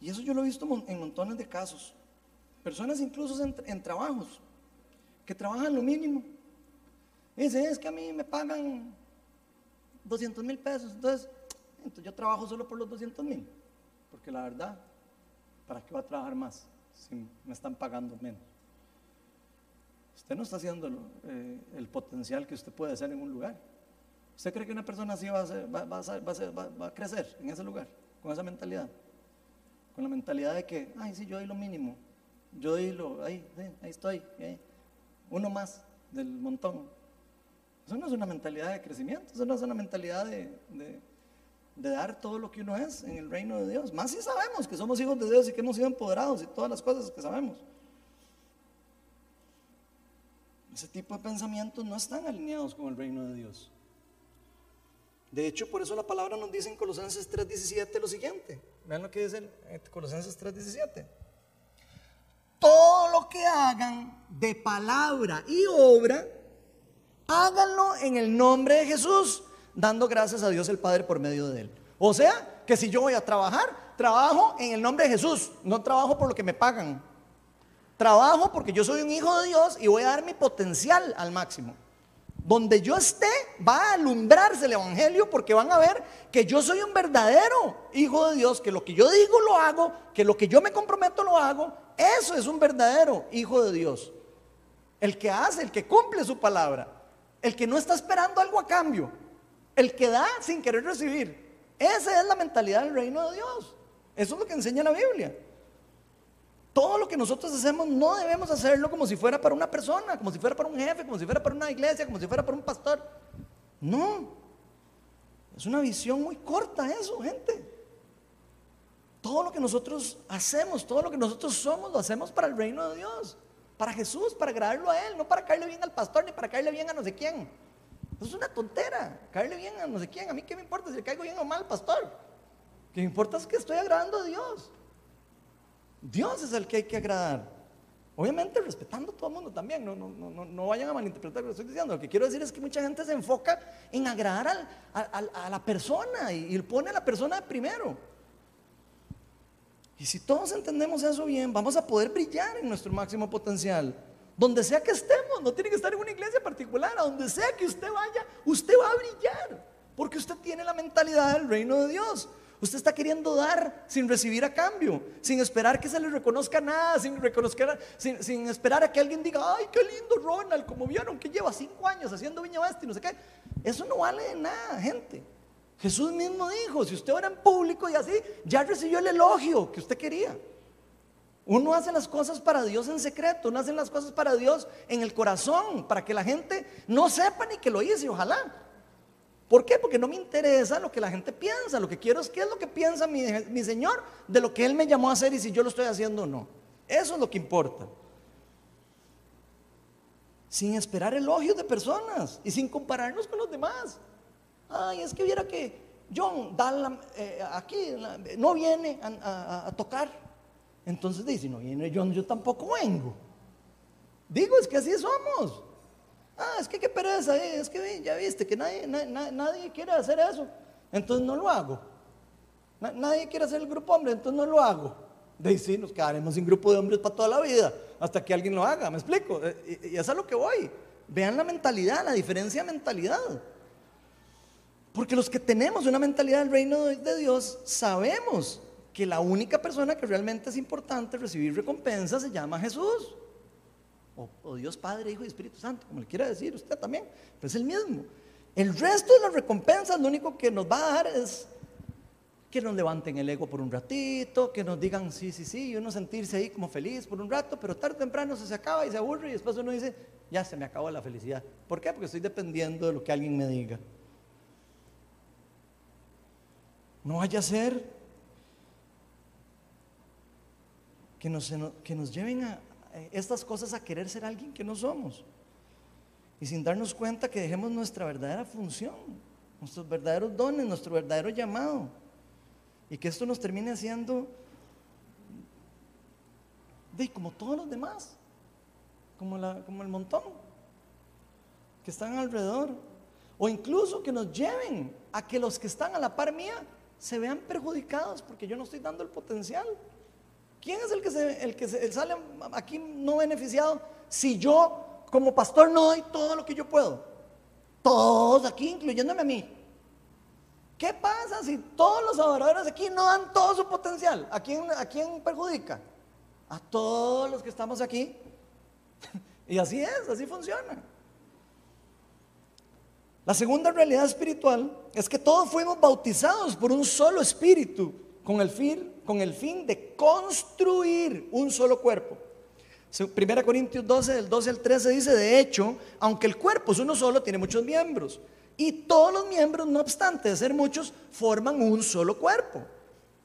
[SPEAKER 1] Y eso yo lo he visto en montones de casos. Personas incluso en, trabajos, que trabajan lo mínimo. Dicen, es que a mí me pagan 200 mil pesos, entonces, entonces yo trabajo solo por los 200 mil. Porque la verdad, ¿para qué va a trabajar más? Si me están pagando menos. Usted no está haciendo eh, el potencial que usted puede hacer en un lugar. ¿Usted cree que una persona así va a, crecer en ese lugar, con esa mentalidad? Con la mentalidad de que, ay, sí, yo doy lo mínimo, yo doy lo, ahí, ahí estoy, uno más del montón. Eso no es una mentalidad de crecimiento, eso no es una mentalidad de de dar todo lo que uno es en el reino de Dios. Más si sabemos que somos hijos de Dios y que hemos sido empoderados y todas las cosas que sabemos. Ese tipo de pensamientos no están alineados con el reino de Dios. De hecho, por eso la palabra nos dice en Colosenses 3:17 lo siguiente. Vean lo que dice en Colosenses 3:17. Todo lo que hagan de palabra y obra, háganlo en el nombre de Jesús dando gracias a Dios el Padre por medio de él. O sea, que si yo voy a trabajar, trabajo en el nombre de Jesús, no trabajo por lo que me pagan. Trabajo porque yo soy un hijo de Dios y voy a dar mi potencial al máximo. Donde yo esté va a alumbrarse el Evangelio porque van a ver que yo soy un verdadero hijo de Dios, que lo que yo digo lo hago, que lo que yo me comprometo lo hago. Eso es un verdadero hijo de Dios. El que hace, el que cumple su palabra, el que no está esperando algo a cambio, el que da sin querer recibir. Esa es la mentalidad del reino de Dios. Eso es lo que enseña la Biblia. Todo lo que nosotros hacemos no debemos hacerlo como si fuera para una persona, como si fuera para un jefe, como si fuera para una iglesia, como si fuera para un pastor. No. Es una visión muy corta eso, gente. Todo lo que nosotros hacemos, todo lo que nosotros somos, lo hacemos para el reino de Dios, para Jesús, para agradarlo a Él, no para caerle bien al pastor ni para caerle bien a no sé quién es una tontera. Caerle bien a no sé quién. A mí qué me importa si le caigo bien o mal, pastor. Que me importa es que estoy agradando a Dios. Dios es el que hay que agradar. Obviamente respetando a todo el mundo también, no, no, no, no vayan a malinterpretar lo que estoy diciendo. Lo que quiero decir es que mucha gente se enfoca en agradar a, la persona y, y pone a la persona primero. Y si todos entendemos eso bien, vamos a poder brillar en nuestro máximo potencial. Donde sea que estemos, no tiene que estar en una iglesia particular, a donde sea que usted vaya, usted va a brillar, porque usted tiene la mentalidad del reino de Dios. Usted está queriendo dar sin recibir a cambio, sin esperar que se le reconozca nada, sin, sin, sin, esperar a que alguien diga, ay, qué lindo Ronald, como vieron que lleva cinco años haciendo Viña Basti, no sé qué. Eso no vale de nada, gente. Jesús mismo dijo, si usted ora en público y así, ya recibió el elogio que usted quería. Uno hace las cosas para Dios en secreto, uno hace las cosas para Dios en el corazón, para que la gente no sepa ni que lo hice, ojalá. ¿Por qué? Porque no me interesa lo que la gente piensa. Lo que quiero es qué es lo que piensa mi, Señor de lo que Él me llamó a hacer y si yo lo estoy haciendo o no. Eso es lo que importa. Sin esperar elogios de personas y sin compararnos con los demás. Ay, es que viera que John eh, aquí no viene a, tocar. Entonces dice, no viene John, yo tampoco vengo. Digo, es que así somos. Ah, es que qué pereza, eh, es que ya viste que nadie, nadie quiere hacer eso, entonces no lo hago. nadie quiere hacer el grupo hombre, entonces no lo hago. Ahí sí, nos quedaremos sin grupo de hombres para toda la vida, hasta que alguien lo haga, ¿me explico? Eh, y, y es a lo que voy. Vean la mentalidad, la diferencia de mentalidad. Porque los que tenemos una mentalidad del reino de Dios sabemos que la única persona que realmente es importante recibir recompensa se llama Jesús o, Dios Padre, Hijo y Espíritu Santo, como le quiera decir usted también, pero es el mismo. El resto de las recompensas lo único que nos va a dar es que nos levanten el ego por un ratito, que nos digan sí, sí, sí, y uno sentirse ahí como feliz por un rato, pero tarde o temprano se, se acaba y se aburre y después uno dice, ya se me acabó la felicidad. ¿Por qué? Porque estoy dependiendo de lo que alguien me diga. No vaya a ser que nos, que nos lleven a, estas cosas a querer ser alguien que no somos. Y sin darnos cuenta que dejemos nuestra verdadera función, nuestros verdaderos dones, nuestro verdadero llamado. Y que esto nos termine haciendo de como todos los demás, como, la, como el montón que están alrededor. O incluso que nos lleven a que los que están a la par mía se vean perjudicados porque yo no estoy dando el potencial. ¿Quién es el que, se, el que sale aquí no beneficiado si yo como pastor no doy todo lo que yo puedo? Todos aquí, incluyéndome a mí. ¿Qué pasa si todos los adoradores aquí no dan todo su potencial? ¿A quién, a quién perjudica? A todos los que estamos aquí. y así es, así funciona. La segunda realidad espiritual es que todos fuimos bautizados por un solo espíritu con el fin con el fin de construir un solo cuerpo. 1 Corintios 12, del 12 al 13 dice, de hecho, aunque el cuerpo es uno solo, tiene muchos miembros. Y todos los miembros, no obstante de ser muchos, forman un solo cuerpo.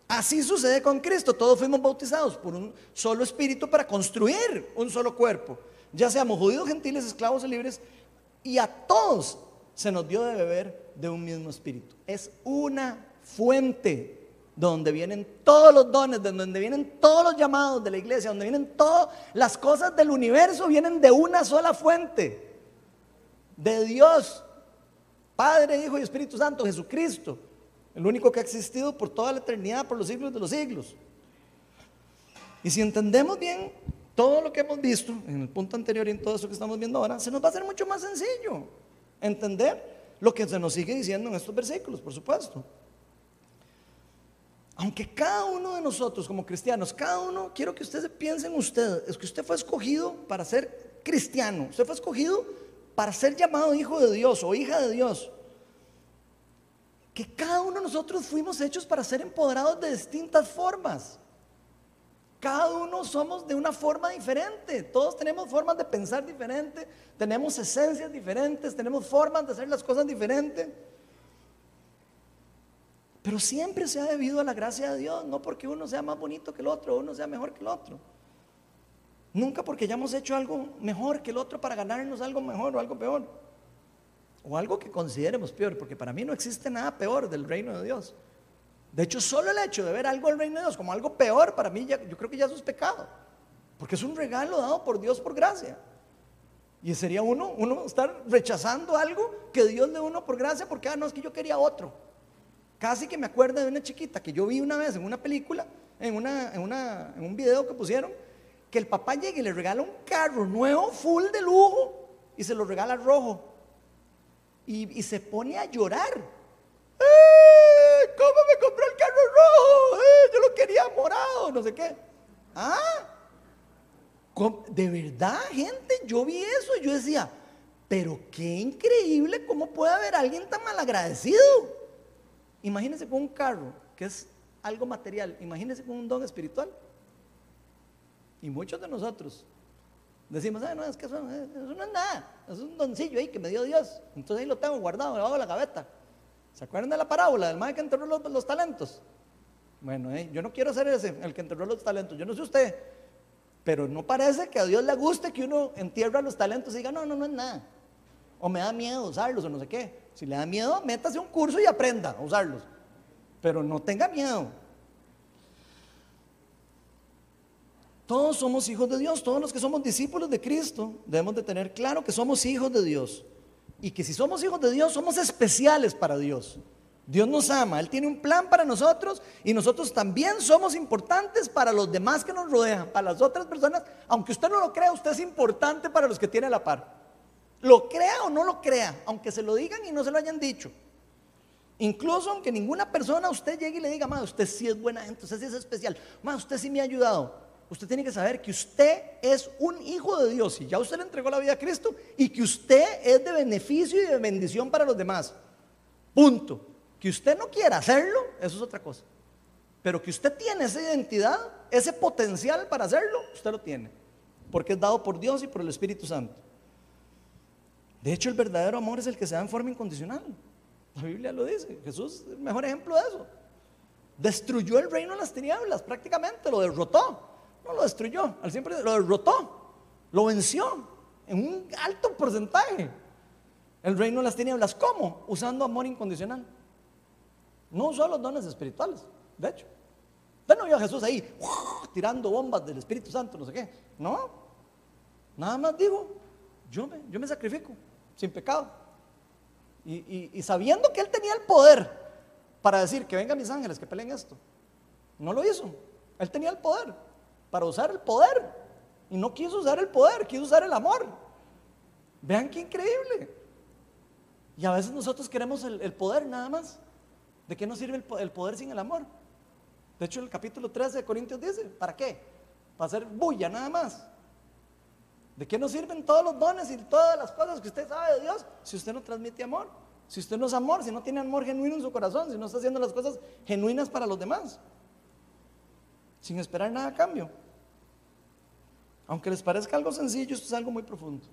[SPEAKER 1] Así sucede con Cristo. Todos fuimos bautizados por un solo espíritu para construir un solo cuerpo. Ya seamos judíos, gentiles, esclavos o libres. Y a todos se nos dio de beber de un mismo espíritu. Es una fuente donde vienen todos los dones, de donde vienen todos los llamados de la iglesia, donde vienen todas las cosas del universo, vienen de una sola fuente, de Dios, Padre, Hijo y Espíritu Santo, Jesucristo, el único que ha existido por toda la eternidad, por los siglos de los siglos. Y si entendemos bien todo lo que hemos visto en el punto anterior y en todo eso que estamos viendo ahora, se nos va a hacer mucho más sencillo entender lo que se nos sigue diciendo en estos versículos, por supuesto. Aunque cada uno de nosotros como cristianos, cada uno, quiero que ustedes piensen usted, es que usted fue escogido para ser cristiano, usted fue escogido para ser llamado hijo de Dios o hija de Dios. Que cada uno de nosotros fuimos hechos para ser empoderados de distintas formas. Cada uno somos de una forma diferente. Todos tenemos formas de pensar diferentes, tenemos esencias diferentes, tenemos formas de hacer las cosas diferentes. Pero siempre se ha debido a la gracia de Dios, no porque uno sea más bonito que el otro, uno sea mejor que el otro. Nunca porque hayamos hecho algo mejor que el otro para ganarnos algo mejor o algo peor. O algo que consideremos peor, porque para mí no existe nada peor del reino de Dios. De hecho, solo el hecho de ver algo del reino de Dios como algo peor, para mí yo creo que ya eso es pecado. Porque es un regalo dado por Dios por gracia. Y sería uno, uno estar rechazando algo que Dios le uno por gracia porque, ah, no, es que yo quería otro. Casi que me acuerdo de una chiquita que yo vi una vez en una película, en, una, en, una, en un video que pusieron, que el papá llega y le regala un carro nuevo, full de lujo, y se lo regala rojo. Y, se pone a llorar. ¡Eh! ¿Cómo me compró el carro rojo? ¡Eh! Yo lo quería morado, no sé qué. ¿Ah? De verdad, gente, yo vi eso y yo decía, pero qué increíble cómo puede haber alguien tan malagradecido. Imagínense con un carro, que es algo material, imagínense con un don espiritual. Y muchos de nosotros decimos, ah, no, es que eso, no es nada, es un doncillo ahí que me dio Dios. Entonces ahí lo tengo guardado debajo de la gaveta. ¿Se acuerdan de la parábola del madre que enterró los, talentos? Bueno, eh, yo no quiero ser ese, el que enterró los talentos. Yo no sé usted, pero no parece que a Dios le guste que uno entierra los talentos y diga, no, no, no es nada. O me da miedo usarlos o no sé qué. Si le da miedo, métase un curso y aprenda a usarlos. Pero no tenga miedo. Todos somos hijos de Dios, todos los que somos discípulos de Cristo debemos de tener claro que somos hijos de Dios y que si somos hijos de Dios somos especiales para Dios. Dios nos ama, Él tiene un plan para nosotros y nosotros también somos importantes para los demás que nos rodean, para las otras personas. Aunque usted no lo crea, usted es importante para los que tiene a la par. Lo crea o no lo crea, aunque se lo digan y no se lo hayan dicho. Incluso aunque ninguna persona usted llegue y le diga, ma, usted sí es buena gente, usted sí es especial, ma, usted sí me ha ayudado. Usted tiene que saber que usted es un hijo de Dios y ya usted le entregó la vida a Cristo y que usted es de beneficio y de bendición para los demás. Punto. Que usted no quiera hacerlo, eso es otra cosa. Pero que usted tiene esa identidad, ese potencial para hacerlo, usted lo tiene. Porque es dado por Dios y por el Espíritu Santo. De hecho, el verdadero amor es el que se da en forma incondicional. La Biblia lo dice. Jesús es el mejor ejemplo de eso. Destruyó el reino de las tinieblas, prácticamente lo derrotó. No lo destruyó, al siempre lo derrotó, lo venció en un alto porcentaje. El reino de las tinieblas, ¿cómo? Usando amor incondicional. No usó los dones espirituales, de hecho. Usted no vio a Jesús ahí tirando bombas del Espíritu Santo, no sé qué. No. Nada más digo, yo me, yo me sacrifico, sin pecado. Y, sabiendo que él tenía el poder para decir que vengan mis ángeles que peleen esto. No lo hizo. Él tenía el poder para usar el poder. Y no quiso usar el poder, quiso usar el amor. Vean qué increíble. Y a veces nosotros queremos el poder nada más. ¿De qué nos sirve el poder sin el amor? De hecho, el capítulo 13 de Corintios dice, ¿para qué? Para hacer bulla nada más. ¿De qué nos sirven todos los dones y todas las cosas que usted sabe de Dios si usted no transmite amor? Si usted no es amor, si no tiene amor genuino en su corazón, si no está haciendo las cosas genuinas para los demás, sin esperar nada a cambio. Aunque les parezca algo sencillo, esto es algo muy profundo.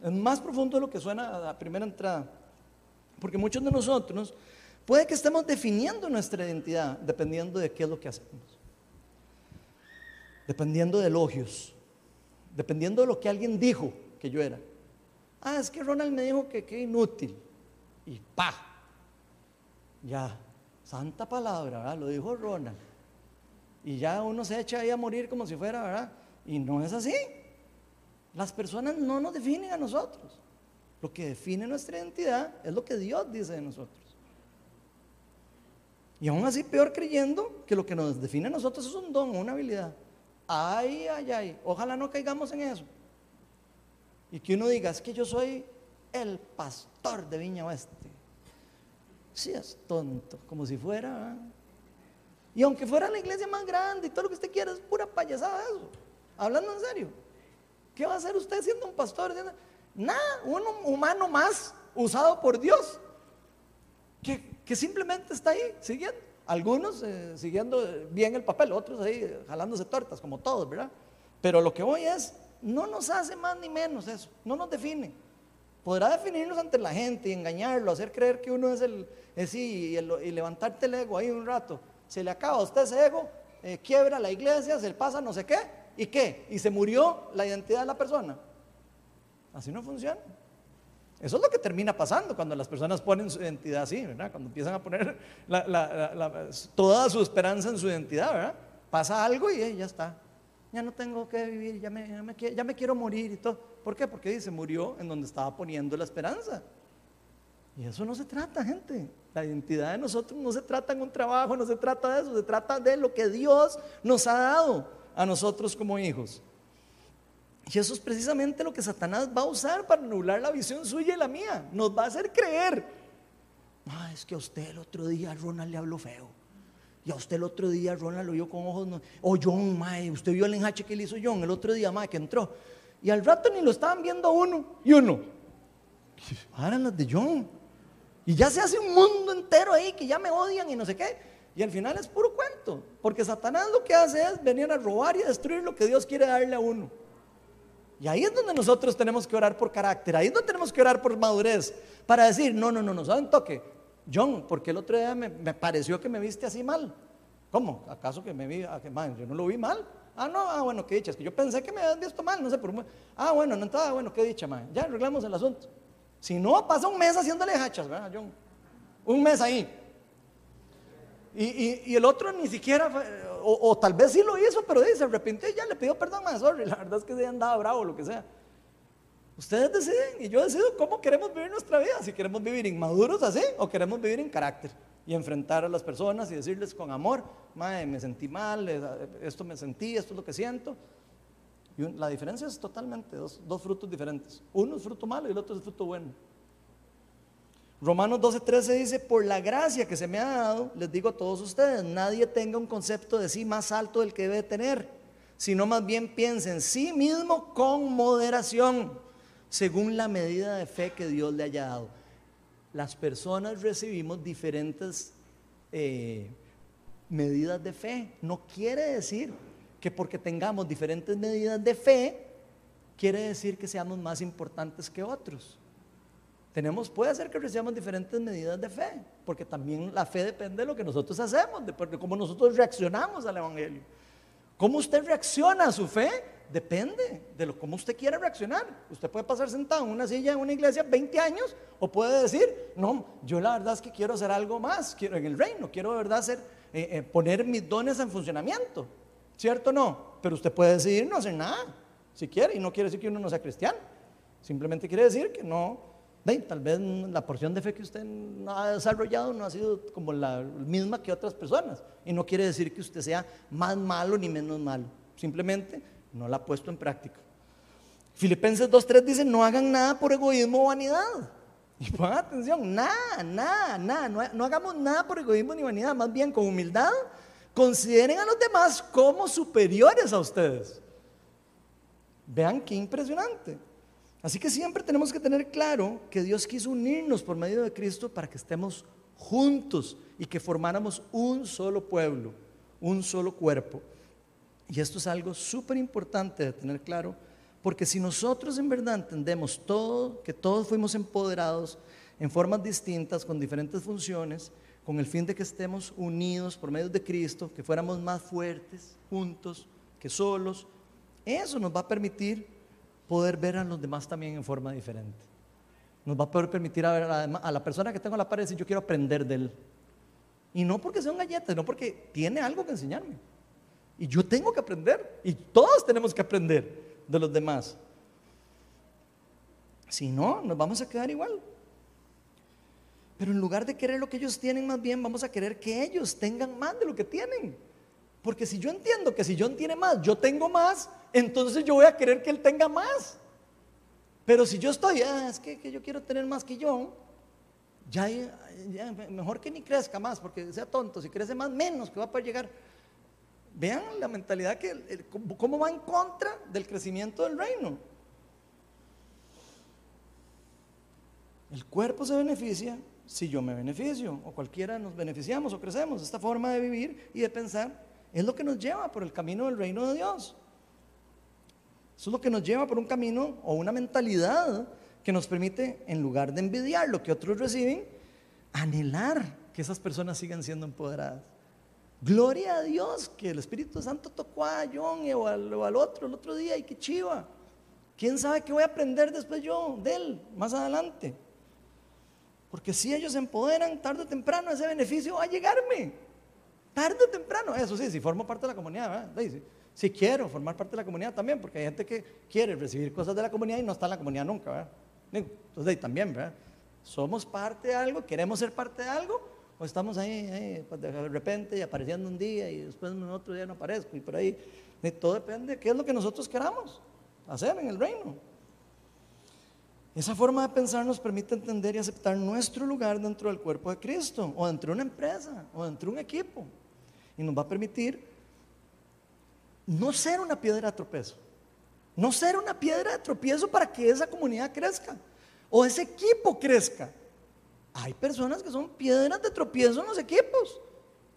[SPEAKER 1] Es más profundo de lo que suena a la primera entrada. Porque muchos de nosotros Puede que estemos definiendo nuestra identidad dependiendo de qué es lo que hacemos. Dependiendo de elogios. Dependiendo de lo que alguien dijo que yo era. Ah, es que Ronald me dijo que qué inútil. Y pa. Ya, santa palabra, ¿verdad? Lo dijo Ronald. Y ya uno se echa ahí a morir como si fuera, ¿verdad? Y no es así. Las personas no nos definen a nosotros. Lo que define nuestra identidad es lo que Dios dice de nosotros. Y aún así peor creyendo que lo que nos define a nosotros es un don, una habilidad. Ay, ay, ay, ojalá no caigamos en eso. Y que uno diga, es que yo soy el pastor de Viña Oeste. Sí, es tonto, como si fuera. Y aunque fuera la iglesia más grande y todo lo que usted quiera, es pura payasada eso. Hablando en serio. ¿Qué va a hacer usted siendo un pastor? Nada, un humano más usado por Dios. Que que simplemente está ahí siguiendo. Algunos eh, siguiendo bien el papel, otros ahí jalándose tortas, como todos, ¿verdad? Pero lo que voy es, no nos hace más ni menos eso, no nos define. Podrá definirnos ante la gente y engañarlo, hacer creer que uno es el, es y, y, levantarte el ego ahí un rato. Se le acaba a usted ese ego, eh, quiebra la iglesia, se le pasa no sé qué, ¿y qué? Y se murió la identidad de la persona. Así no funciona. Eso es lo que termina pasando cuando las personas ponen su identidad así, ¿verdad? Cuando empiezan a poner toda su esperanza en su identidad, ¿verdad? Pasa algo y ya está. ya no tengo que vivir, ya me, ya me, ya me quiero morir y todo. ¿Por qué? Porque dice, murió en donde estaba poniendo la esperanza. Y eso no se trata, gente. La identidad de nosotros no se trata en un trabajo, no se trata de eso, se trata de lo que Dios nos ha dado a nosotros como hijos. Y eso es precisamente lo que Satanás va a usar para anular la visión suya y la mía. Nos va a hacer creer. Ah, es que a usted el otro día Ronald le habló feo. Y a usted el otro día Ronald lo vio con ojos. No, o John, mae, usted vio el enjache que le hizo John el otro día, mae, que entró. Y al rato ni lo estaban viendo uno y uno. Ahora las de John. Y ya se hace un mundo entero ahí que ya me odian y no sé qué. Y al final es puro cuento. Porque Satanás lo que hace es venir a robar y a destruir lo que Dios quiere darle a uno. Y ahí es donde nosotros tenemos que orar por carácter, ahí es donde tenemos que orar por madurez, para decir, no, no, no, no, ¿saben toque? John, porque el otro día me, pareció que me viste así mal. ¿Cómo? ¿Acaso que me vi, que, man, yo no lo vi mal? Ah, no, ah, bueno, qué dicha, es que yo pensé que me habías visto mal, no sé por Ah, bueno, no estaba, bueno, qué dicha, man, ya arreglamos el asunto. Si no, pasa un mes haciéndole hachas, ¿verdad, John? Un mes ahí. Y, el otro ni siquiera, o, tal vez sí lo hizo, pero dice, se arrepintió y ya le pidió perdón a sorry. La verdad es que se andaba bravo o lo que sea. Ustedes deciden y yo decido cómo queremos vivir nuestra vida. Si queremos vivir inmaduros así o queremos vivir en carácter y enfrentar a las personas y decirles con amor, madre, me sentí mal, esto me sentí, esto es lo que siento. Y la diferencia es totalmente dos, dos frutos diferentes. Uno es fruto malo y el otro es fruto bueno. Romanos 12:13 dice, por la gracia que se me ha dado, les digo a todos ustedes, nadie tenga un concepto de sí más alto del que debe tener, sino más bien piense en sí mismo con moderación, según la medida de fe que Dios le haya dado. Las personas recibimos diferentes eh, medidas de fe. No quiere decir que porque tengamos diferentes medidas de fe, quiere decir que seamos más importantes que otros. Tenemos, puede ser que recibamos diferentes medidas de fe, porque también la fe depende de lo que nosotros hacemos, de, cómo nosotros reaccionamos al Evangelio. ¿Cómo usted reacciona a su fe? Depende de lo, cómo usted quiere reaccionar. Usted puede pasar sentado en una silla en una iglesia 20 años o puede decir, no, yo la verdad es que quiero hacer algo más, quiero en el reino, quiero de verdad hacer, eh, eh, poner mis dones en funcionamiento. ¿Cierto o no? Pero usted puede decidir no hacer nada, si quiere, y no quiere decir que uno no sea cristiano. Simplemente quiere decir que no tal vez la porción de fe que usted ha desarrollado no ha sido como la misma que otras personas. Y no quiere decir que usted sea más malo ni menos malo. Simplemente no la ha puesto en práctica. Filipenses 2.3 dice, no hagan nada por egoísmo o vanidad. Y pongan atención, nada, nada, nada. No, no hagamos nada por egoísmo ni vanidad. Más bien con humildad, consideren a los demás como superiores a ustedes. Vean qué impresionante. Así que siempre tenemos que tener claro que Dios quiso unirnos por medio de Cristo para que estemos juntos y que formáramos un solo pueblo, un solo cuerpo. Y esto es algo súper importante de tener claro, porque si nosotros en verdad entendemos todo, que todos fuimos empoderados en formas distintas, con diferentes funciones, con el fin de que estemos unidos por medio de Cristo, que fuéramos más fuertes juntos que solos, eso nos va a permitir poder ver a los demás también en forma diferente. Nos va a poder permitir a ver a la persona que tengo a la pared decir, yo quiero aprender de él. Y no porque sea un galleta, sino porque tiene algo que enseñarme. Y yo tengo que aprender. Y todos tenemos que aprender de los demás. Si no, nos vamos a quedar igual. Pero en lugar de querer lo que ellos tienen, más bien vamos a querer que ellos tengan más de lo que tienen. Porque si yo entiendo que si John tiene más, yo tengo más, entonces yo voy a querer que él tenga más. Pero si yo estoy, ah, es que, yo quiero tener más que yo, ya, mejor que ni crezca más, porque sea tonto, si crece más, menos que va a poder llegar. Vean la mentalidad que, cómo va en contra del crecimiento del reino. El cuerpo se beneficia si yo me beneficio, o cualquiera nos beneficiamos o crecemos. Esta forma de vivir y de pensar es lo que nos lleva por el camino del reino de Dios. Eso es lo que nos lleva por un camino o una mentalidad que nos permite, en lugar de envidiar lo que otros reciben, anhelar que esas personas sigan siendo empoderadas. Gloria a Dios que el Espíritu Santo tocó a John o al, al otro el otro día y qué chiva. ¿Quién sabe qué voy a aprender después yo de él más adelante? Porque si ellos se empoderan tarde o temprano, ese beneficio va a llegarme. Tarde o temprano, eso sí, si formo parte de la comunidad, ¿verdad? Si quiero formar parte de la comunidad también, porque hay gente que quiere recibir cosas de la comunidad y no está en la comunidad nunca, ¿verdad? entonces ahí también, ¿verdad? ¿Somos parte de algo? ¿Queremos ser parte de algo? ¿O estamos ahí, pues, de repente y apareciendo un día y después en otro día no aparezco y por ahí? todo depende de qué es lo que nosotros queramos hacer en el reino. Esa forma de pensar nos permite entender y aceptar nuestro lugar dentro del cuerpo de Cristo, o dentro de una empresa, o dentro de un equipo. Y nos va a permitir no ser una piedra de tropiezo. No ser una piedra de tropiezo para que esa comunidad crezca o ese equipo crezca. Hay personas que son piedras de tropiezo en los equipos,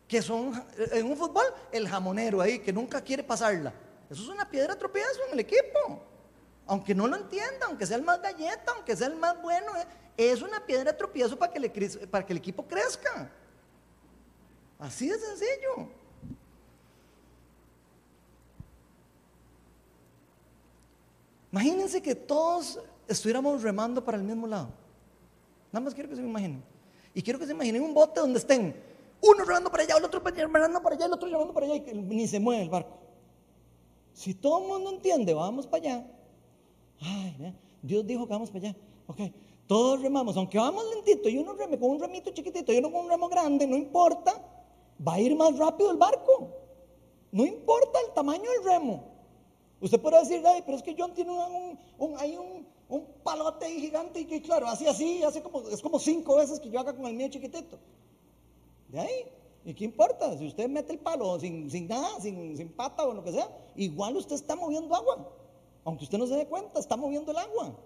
[SPEAKER 1] que son en un fútbol el jamonero ahí, que nunca quiere pasarla. Eso es una piedra de tropiezo en el equipo. Aunque no lo entienda, aunque sea el más galleta, aunque sea el más bueno, eh, es una piedra de tropiezo que, para que el equipo crezca. Así de sencillo. Imagínense que todos estuviéramos remando para el mismo lado. Nada más quiero que se me imaginen. Y quiero que se imaginen un bote donde estén uno remando para allá, el otro remando para allá, el otro remando para allá y ni se mueve el barco. Si todo el mundo entiende, vamos para allá. Ay, Dios dijo que vamos para allá. Ok, todos remamos, aunque vamos lentito y uno reme con un remito chiquitito y uno con un remo grande, no importa, va a ir más rápido el barco. No importa el tamaño del remo. Usted puede decir, ay, pero es que John tiene un, hay un, un, palote gigante y que claro, así así, hace como, es como cinco veces que yo haga con el mío chiquitito. De ahí, ¿y qué importa? Si usted mete el palo sin, sin nada, sin, sin pata o lo que sea, igual usted está moviendo agua. Aunque usted no se dé cuenta, está moviendo el agua.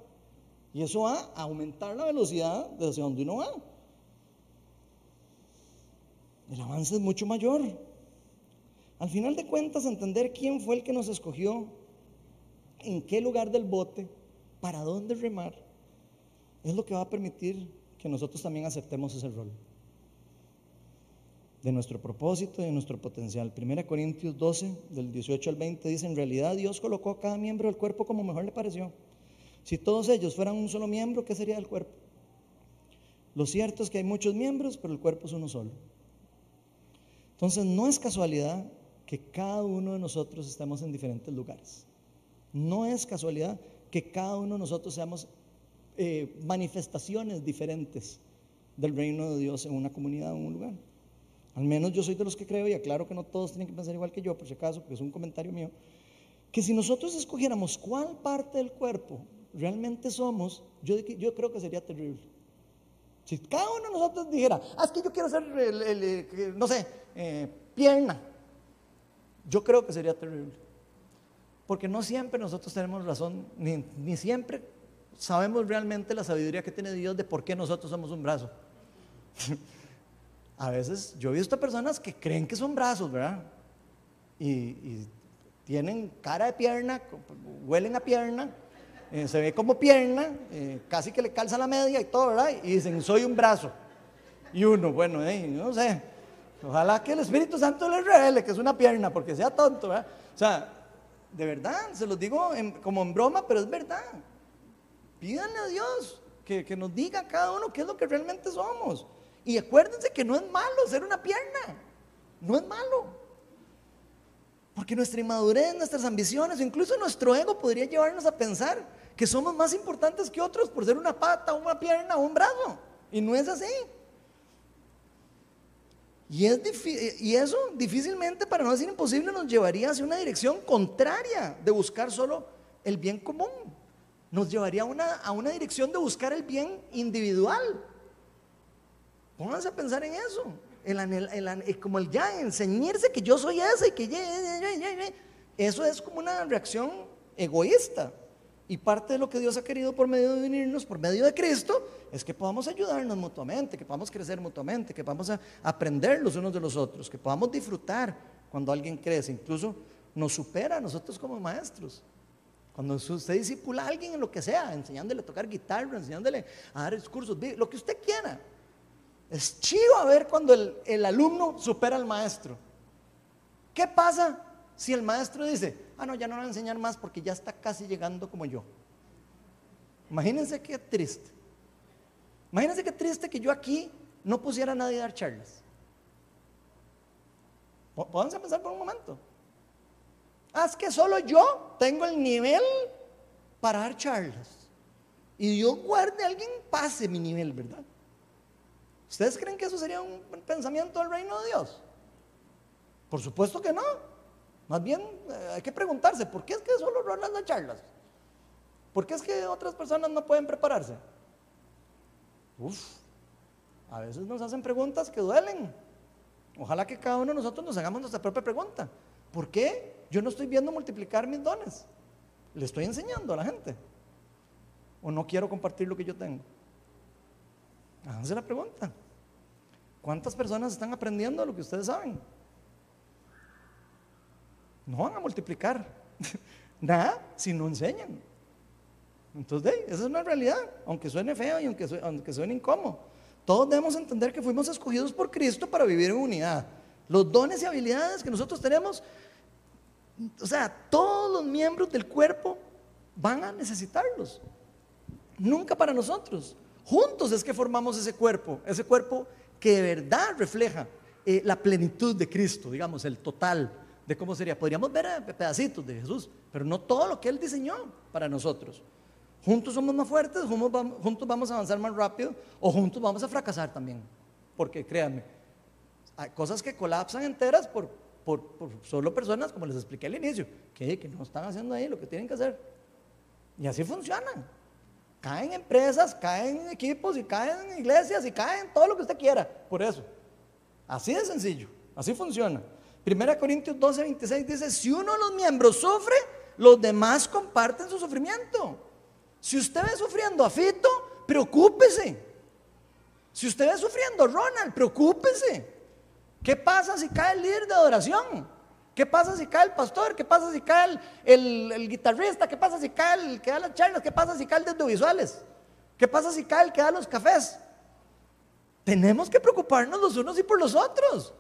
[SPEAKER 1] Y eso va a aumentar la velocidad de hacia donde uno va. El avance es mucho mayor. Al final de cuentas, entender quién fue el que nos escogió en qué lugar del bote, para dónde remar, es lo que va a permitir que nosotros también aceptemos ese rol. De nuestro propósito y de nuestro potencial. 1 Corintios 12, del 18 al 20, dice, en realidad Dios colocó a cada miembro del cuerpo como mejor le pareció. Si todos ellos fueran un solo miembro, ¿qué sería el cuerpo? Lo cierto es que hay muchos miembros, pero el cuerpo es uno solo. Entonces no es casualidad que cada uno de nosotros estemos en diferentes lugares. No es casualidad que cada uno de nosotros seamos eh, manifestaciones diferentes del reino de Dios en una comunidad en un lugar. Al menos yo soy de los que creo, y aclaro que no todos tienen que pensar igual que yo, por si acaso, porque es un comentario mío, que si nosotros escogiéramos cuál parte del cuerpo realmente somos, yo, creo que sería terrible. Si cada uno de nosotros dijera, ah, es que yo quiero ser, el, no sé, eh, pierna, yo creo que sería terrible. Porque no siempre nosotros tenemos razón, ni, siempre sabemos realmente la sabiduría que tiene Dios de por qué nosotros somos un brazo. a veces yo he visto personas que creen que son brazos, ¿verdad? Y, tienen cara de pierna, huelen a pierna, eh, se ve como pierna, eh, casi que le calza la media y todo, ¿verdad? Y dicen, soy un brazo. Y uno, bueno, eh, no sé, ojalá que el Espíritu Santo le revele que es una pierna, porque sea tonto, ¿verdad? O sea, de verdad, se los digo como en broma, pero es verdad. Pídanle a Dios que, que nos diga cada uno qué es lo que realmente somos. Y acuérdense que no es malo ser una pierna. No es malo. Porque nuestra inmadurez, nuestras ambiciones, o incluso nuestro ego podría llevarnos a pensar que somos más importantes que otros por ser una pata, una pierna o un brazo. Y no es así. Y, y eso difícilmente, para no decir imposible, nos llevaría hacia una dirección contraria de buscar solo el bien común. Nos llevaría a una, dirección de buscar el bien individual. Pónganse a pensar en eso. El, como el ya, enseñarse que yo soy ese y que eso es como una reacción egoísta. Y parte de lo que Dios ha querido por medio de venirnos, por medio de Cristo, es que podamos ayudarnos mutuamente, que podamos crecer mutuamente, que podamos aprender los unos de los otros, que podamos disfrutar cuando alguien crece, incluso nos supera a nosotros como maestros. Cuando usted disipula a alguien en lo que sea, enseñándole a tocar guitarra, enseñándole a dar discursos, lo que usted quiera. Es chido a ver cuando el alumno supera al maestro. ¿Qué pasa si el maestro dice, ah, no, ya no voy a enseñar más porque ya está casi llegando como yo. Imagínense qué triste. Imagínense qué triste que yo aquí no pusiera a nadie a dar charlas. Pónganse a pensar por un momento. Haz que solo yo tengo el nivel para dar charlas. Y Dios guarde alguien pase mi nivel, ¿verdad? ¿Ustedes creen que eso sería un pensamiento del reino de Dios? Por supuesto que no. Más bien eh, hay que preguntarse, ¿por qué es que solo Ronald da charlas? ¿Por qué es que otras personas no pueden prepararse? Uf, a veces nos hacen preguntas que duelen. Ojalá que cada uno de nosotros nos hagamos nuestra propia pregunta. ¿Por qué yo no estoy viendo multiplicar mis dones? Le estoy enseñando a la gente. ¿O no quiero compartir lo que yo tengo? Háganse la pregunta. ¿Cuántas personas están aprendiendo lo que ustedes saben? No van a multiplicar nada si no enseñan. Entonces, esa es una realidad, aunque suene feo y aunque suene, incómodo. Todos debemos entender que fuimos escogidos por Cristo para vivir en unidad. Los dones y habilidades que nosotros tenemos, o sea, todos los miembros del cuerpo van a necesitarlos. Nunca para nosotros. Juntos es que formamos ese cuerpo, ese cuerpo que de verdad refleja eh, la plenitud de Cristo, digamos, el total de cómo sería. Podríamos ver eh, pedacitos de Jesús, pero no todo lo que Él diseñó para nosotros. Juntos somos más fuertes, juntos vamos a avanzar más rápido o juntos vamos a fracasar también. Porque créanme, hay cosas que colapsan enteras por, por, solo personas, como les expliqué al inicio, que, que no están haciendo ahí lo que tienen que hacer. Y así funciona. Caen empresas, caen equipos y caen iglesias y caen todo lo que usted quiera. Por eso. Así de sencillo. Así funciona. Primera Corintios 12, 26 dice, si uno de los miembros sufre, los demás comparten su sufrimiento. Si usted ve sufriendo a Fito, preocúpese. Si usted ve sufriendo a Ronald, preocúpese. ¿Qué pasa si cae el líder de adoración? ¿Qué pasa si cae el pastor? ¿Qué pasa si cae el, guitarrista? ¿Qué pasa si cae el que da las charlas? ¿Qué pasa si cae el de audiovisuales? ¿Qué pasa si cae el que da los cafés? Tenemos que preocuparnos los unos y por los otros.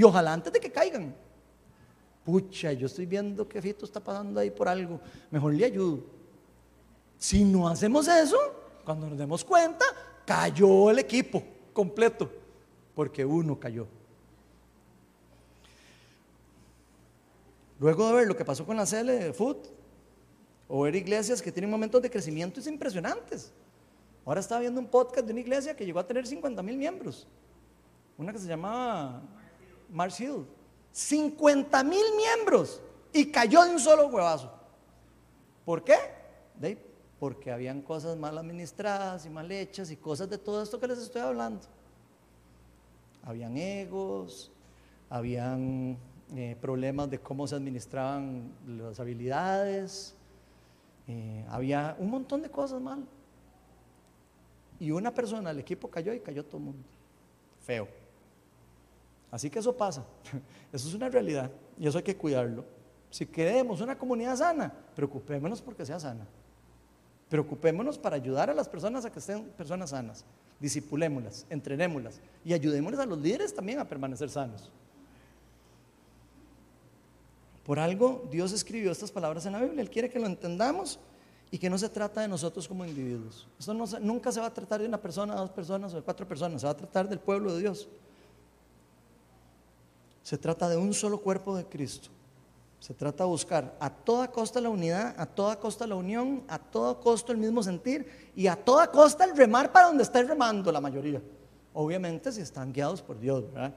[SPEAKER 1] Y ojalá antes de que caigan. Pucha, yo estoy viendo que Fito está pasando ahí por algo. Mejor le ayudo. Si no hacemos eso, cuando nos demos cuenta, cayó el equipo completo. Porque uno cayó. Luego de ver lo que pasó con la CL de Food, o ver iglesias que tienen momentos de crecimiento impresionantes. Ahora estaba viendo un podcast de una iglesia que llegó a tener 50 mil miembros. Una que se llamaba Mars Hill. 50 mil miembros y cayó de un solo huevazo. ¿Por qué? porque habían cosas mal administradas y mal hechas y cosas de todo esto que les estoy hablando. Habían egos, habían eh, problemas de cómo se administraban las habilidades, eh, había un montón de cosas mal. Y una persona, el equipo cayó y cayó todo el mundo. Feo. Así que eso pasa. Eso es una realidad y eso hay que cuidarlo. Si queremos una comunidad sana, preocupémonos porque sea sana. Preocupémonos para ayudar a las personas a que estén personas sanas. Disipulémoslas, entrenémoslas y ayudémosles a los líderes también a permanecer sanos. Por algo Dios escribió estas palabras en la Biblia. Él quiere que lo entendamos y que no se trata de nosotros como individuos. Esto nunca se va a tratar de una persona, dos personas o de cuatro personas. Se va a tratar del pueblo de Dios. Se trata de un solo cuerpo de Cristo. Se trata de buscar a toda costa la unidad, a toda costa la unión, a todo costo el mismo sentir y a toda costa el remar para donde está remando la mayoría. Obviamente si están guiados por Dios, ¿verdad?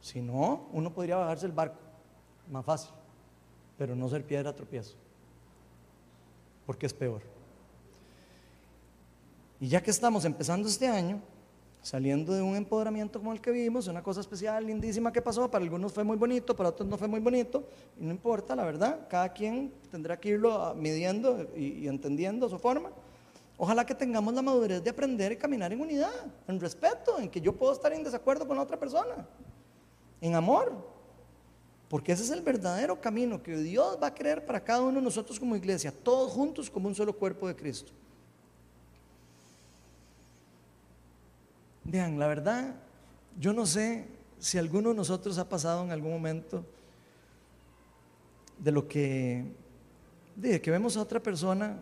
[SPEAKER 1] Si no, uno podría bajarse el barco, más fácil, pero no ser piedra tropiezo, porque es peor. Y ya que estamos empezando este año, saliendo de un empoderamiento como el que vimos, una cosa especial, lindísima que pasó, para algunos fue muy bonito, para otros no fue muy bonito, y no importa, la verdad, cada quien tendrá que irlo midiendo y, y entendiendo su forma. Ojalá que tengamos la madurez de aprender y caminar en unidad, en respeto, en que yo puedo estar en desacuerdo con la otra persona, en amor, porque ese es el verdadero camino que Dios va a querer para cada uno de nosotros como iglesia, todos juntos como un solo cuerpo de Cristo. Vean, la verdad, yo no sé si alguno de nosotros ha pasado en algún momento de lo que, de que vemos a otra persona,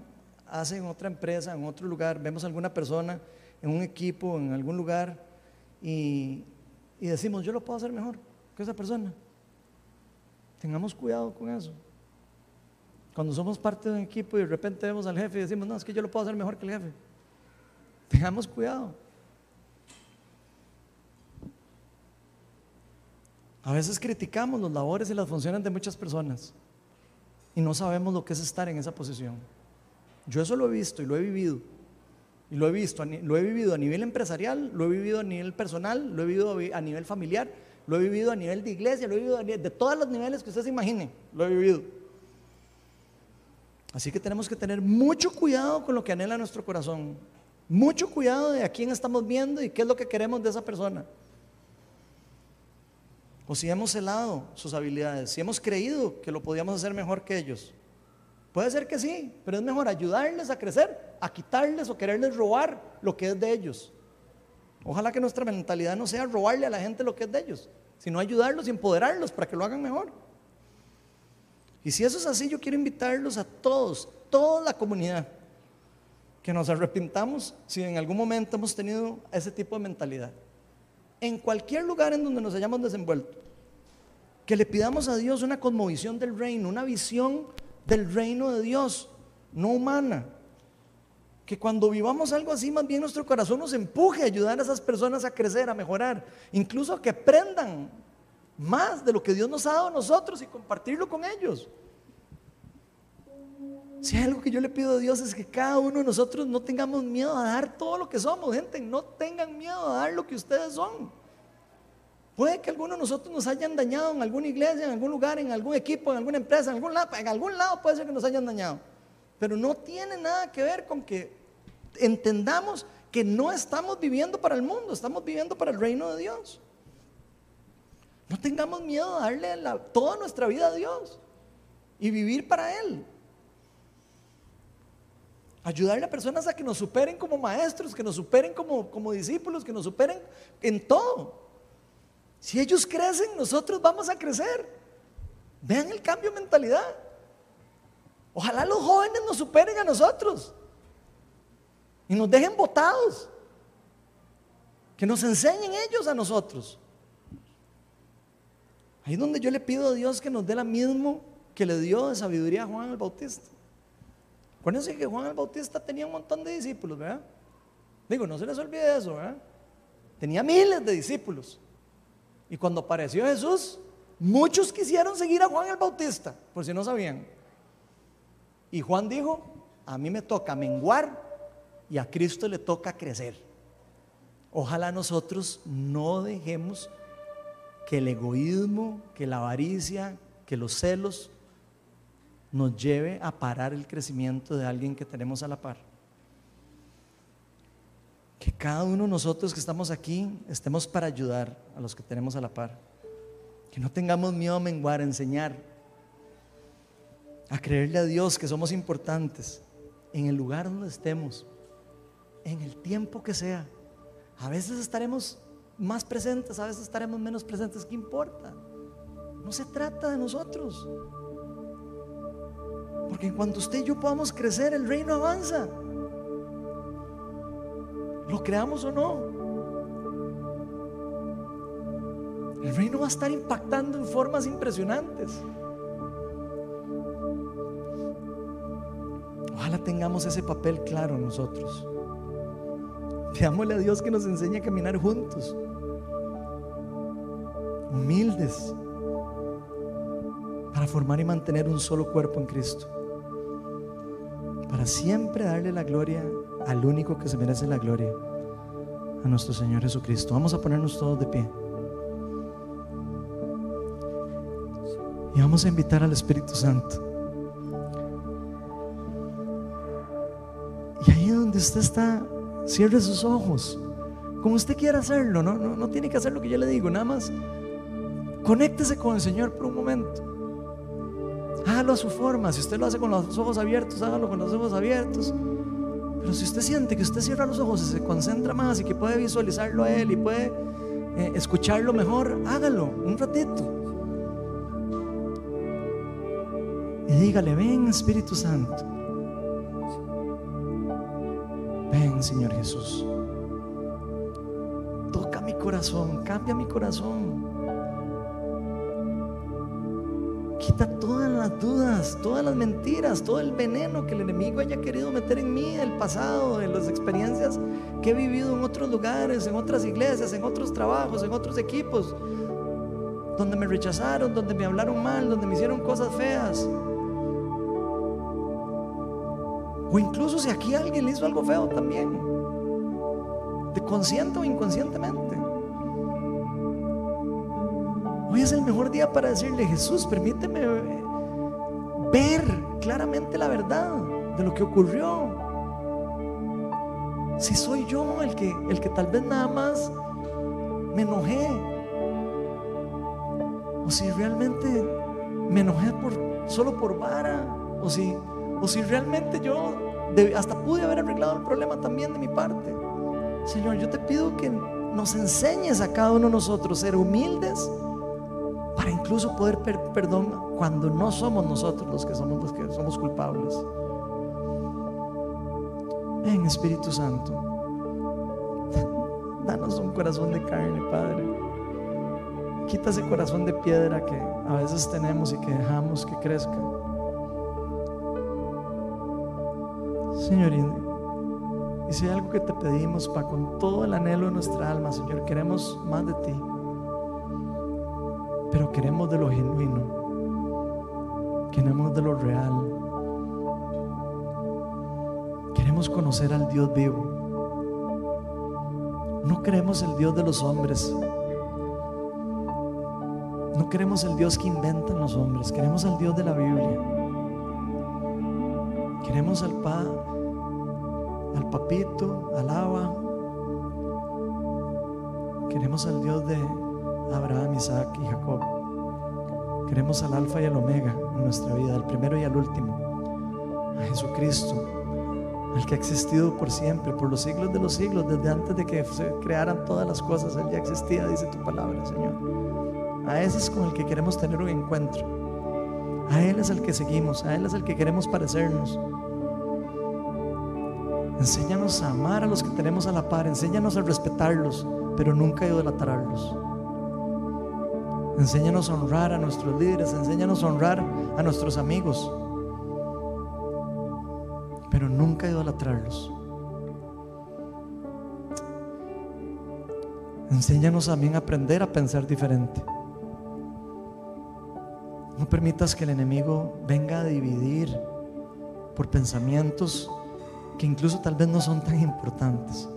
[SPEAKER 1] hace en otra empresa, en otro lugar, vemos a alguna persona en un equipo, en algún lugar, y, y decimos, yo lo puedo hacer mejor que esa persona. Tengamos cuidado con eso. Cuando somos parte de un equipo y de repente vemos al jefe y decimos, no, es que yo lo puedo hacer mejor que el jefe. Tengamos cuidado. A veces criticamos los labores y las funciones de muchas personas y no sabemos lo que es estar en esa posición. Yo eso lo he visto y lo he vivido. Y lo he visto, lo he vivido a nivel empresarial, lo he vivido a nivel personal, lo he vivido a nivel familiar, lo he vivido a nivel de iglesia, lo he vivido de todos los niveles que usted se imagine, lo he vivido. Así que tenemos que tener mucho cuidado con lo que anhela nuestro corazón, mucho cuidado de a quién estamos viendo y qué es lo que queremos de esa persona. O si hemos celado sus habilidades, si hemos creído que lo podíamos hacer mejor que ellos. Puede ser que sí, pero es mejor ayudarles a crecer, a quitarles o quererles robar lo que es de ellos. Ojalá que nuestra mentalidad no sea robarle a la gente lo que es de ellos, sino ayudarlos y empoderarlos para que lo hagan mejor. Y si eso es así, yo quiero invitarlos a todos, toda la comunidad, que nos arrepintamos si en algún momento hemos tenido ese tipo de mentalidad en cualquier lugar en donde nos hayamos desenvuelto, que le pidamos a Dios una cosmovisión del reino, una visión del reino de Dios, no humana. Que cuando vivamos algo así, más bien nuestro corazón nos empuje a ayudar a esas personas a crecer, a mejorar, incluso que aprendan más de lo que Dios nos ha dado a nosotros y compartirlo con ellos. Si algo que yo le pido a Dios es que cada uno de nosotros no tengamos miedo a dar todo lo que somos, gente, no tengan miedo a dar lo que ustedes son. Puede que algunos de nosotros nos hayan dañado en alguna iglesia, en algún lugar, en algún equipo, en alguna empresa, en algún lado, en algún lado puede ser que nos hayan dañado. Pero no tiene nada que ver con que entendamos que no estamos viviendo para el mundo, estamos viviendo para el reino de Dios. No tengamos miedo a darle toda nuestra vida a Dios y vivir para Él. Ayudarle a personas a que nos superen como maestros, que nos superen como, como discípulos, que nos superen en todo. Si ellos crecen, nosotros vamos a crecer. Vean el cambio de mentalidad. Ojalá los jóvenes nos superen a nosotros y nos dejen votados. Que nos enseñen ellos a nosotros. Ahí es donde yo le pido a Dios que nos dé la misma que le dio de sabiduría a Juan el Bautista. Acuérdense que Juan el Bautista tenía un montón de discípulos, ¿verdad? Digo, no se les olvide eso, ¿verdad? Tenía miles de discípulos. Y cuando apareció Jesús, muchos quisieron seguir a Juan el Bautista, por si no sabían. Y Juan dijo, a mí me toca menguar y a Cristo le toca crecer. Ojalá nosotros no dejemos que el egoísmo, que la avaricia, que los celos nos lleve a parar el crecimiento de alguien que tenemos a la par. Que cada uno de nosotros que estamos aquí estemos para ayudar a los que tenemos a la par. Que no tengamos miedo a menguar, a enseñar, a creerle a Dios que somos importantes en el lugar donde estemos, en el tiempo que sea. A veces estaremos más presentes, a veces estaremos menos presentes, ¿qué importa? No se trata de nosotros. Porque en cuanto usted y yo podamos crecer, el reino avanza. Lo creamos o no. El reino va a estar impactando en formas impresionantes. Ojalá tengamos ese papel claro nosotros. Pidámosle a Dios que nos enseñe a caminar juntos, humildes, para formar y mantener un solo cuerpo en Cristo para siempre darle la gloria al único que se merece la gloria, a nuestro Señor Jesucristo. Vamos a ponernos todos de pie. Y vamos a invitar al Espíritu Santo. Y ahí donde usted está, cierre sus ojos. Como usted quiera hacerlo, no, no, no tiene que hacer lo que yo le digo, nada más conéctese con el Señor por un momento. Hágalo a su forma. Si usted lo hace con los ojos abiertos, hágalo con los ojos abiertos. Pero si usted siente que usted cierra los ojos y se concentra más y que puede visualizarlo a Él y puede eh, escucharlo mejor, hágalo un ratito. Y dígale, ven Espíritu Santo. Ven Señor Jesús. Toca mi corazón, cambia mi corazón. Quita todas las dudas, todas las mentiras, todo el veneno que el enemigo haya querido meter en mí del pasado, de las experiencias que he vivido en otros lugares, en otras iglesias, en otros trabajos, en otros equipos, donde me rechazaron, donde me hablaron mal, donde me hicieron cosas feas. O incluso si aquí alguien le hizo algo feo también, de consciente o inconscientemente. Hoy es el mejor día para decirle, Jesús, permíteme ver claramente la verdad de lo que ocurrió. Si soy yo el que, el que tal vez nada más me enojé. O si realmente me enojé por, solo por vara. O si, o si realmente yo hasta pude haber arreglado el problema también de mi parte. Señor, yo te pido que nos enseñes a cada uno de nosotros ser humildes incluso poder perdón cuando no somos nosotros los que somos los que somos culpables. Ven Espíritu Santo, danos un corazón de carne, Padre. Quita ese corazón de piedra que a veces tenemos y que dejamos que crezca. Señor, y si hay algo que te pedimos, para con todo el anhelo de nuestra alma, Señor, queremos más de ti pero queremos de lo genuino, queremos de lo real, queremos conocer al Dios vivo. No queremos el Dios de los hombres, no queremos el Dios que inventan los hombres, queremos al Dios de la Biblia. Queremos al pa, al papito, al agua. Queremos al Dios de Abraham, Isaac y Jacob. Queremos al alfa y al omega en nuestra vida, al primero y al último, a Jesucristo, al que ha existido por siempre, por los siglos de los siglos, desde antes de que se crearan todas las cosas, Él ya existía, dice tu palabra, Señor. A ese es con el que queremos tener un encuentro. A Él es el que seguimos, a Él es el que queremos parecernos. Enséñanos a amar a los que tenemos a la par, enséñanos a respetarlos, pero nunca a idolatrarlos. Enséñanos a honrar a nuestros líderes, enséñanos a honrar a nuestros amigos, pero nunca idolatrarlos. Enséñanos también a aprender a pensar diferente. No permitas que el enemigo venga a dividir por pensamientos que incluso tal vez no son tan importantes.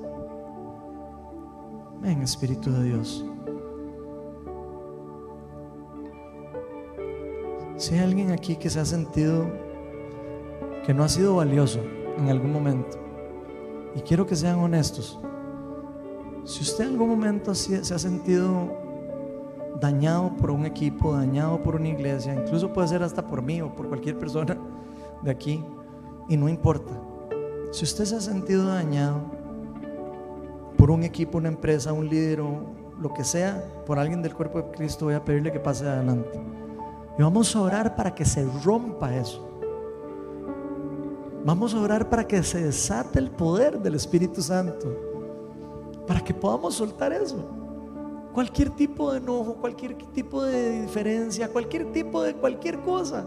[SPEAKER 1] Ven, Espíritu de Dios. Si hay alguien aquí que se ha sentido que no ha sido valioso en algún momento, y quiero que sean honestos, si usted en algún momento se ha sentido dañado por un equipo, dañado por una iglesia, incluso puede ser hasta por mí o por cualquier persona de aquí, y no importa. Si usted se ha sentido dañado por un equipo, una empresa, un líder o lo que sea, por alguien del cuerpo de Cristo, voy a pedirle que pase adelante. Y vamos a orar para que se rompa eso. Vamos a orar para que se desate el poder del Espíritu Santo. Para que podamos soltar eso. Cualquier tipo de enojo, cualquier tipo de diferencia, cualquier tipo de cualquier cosa.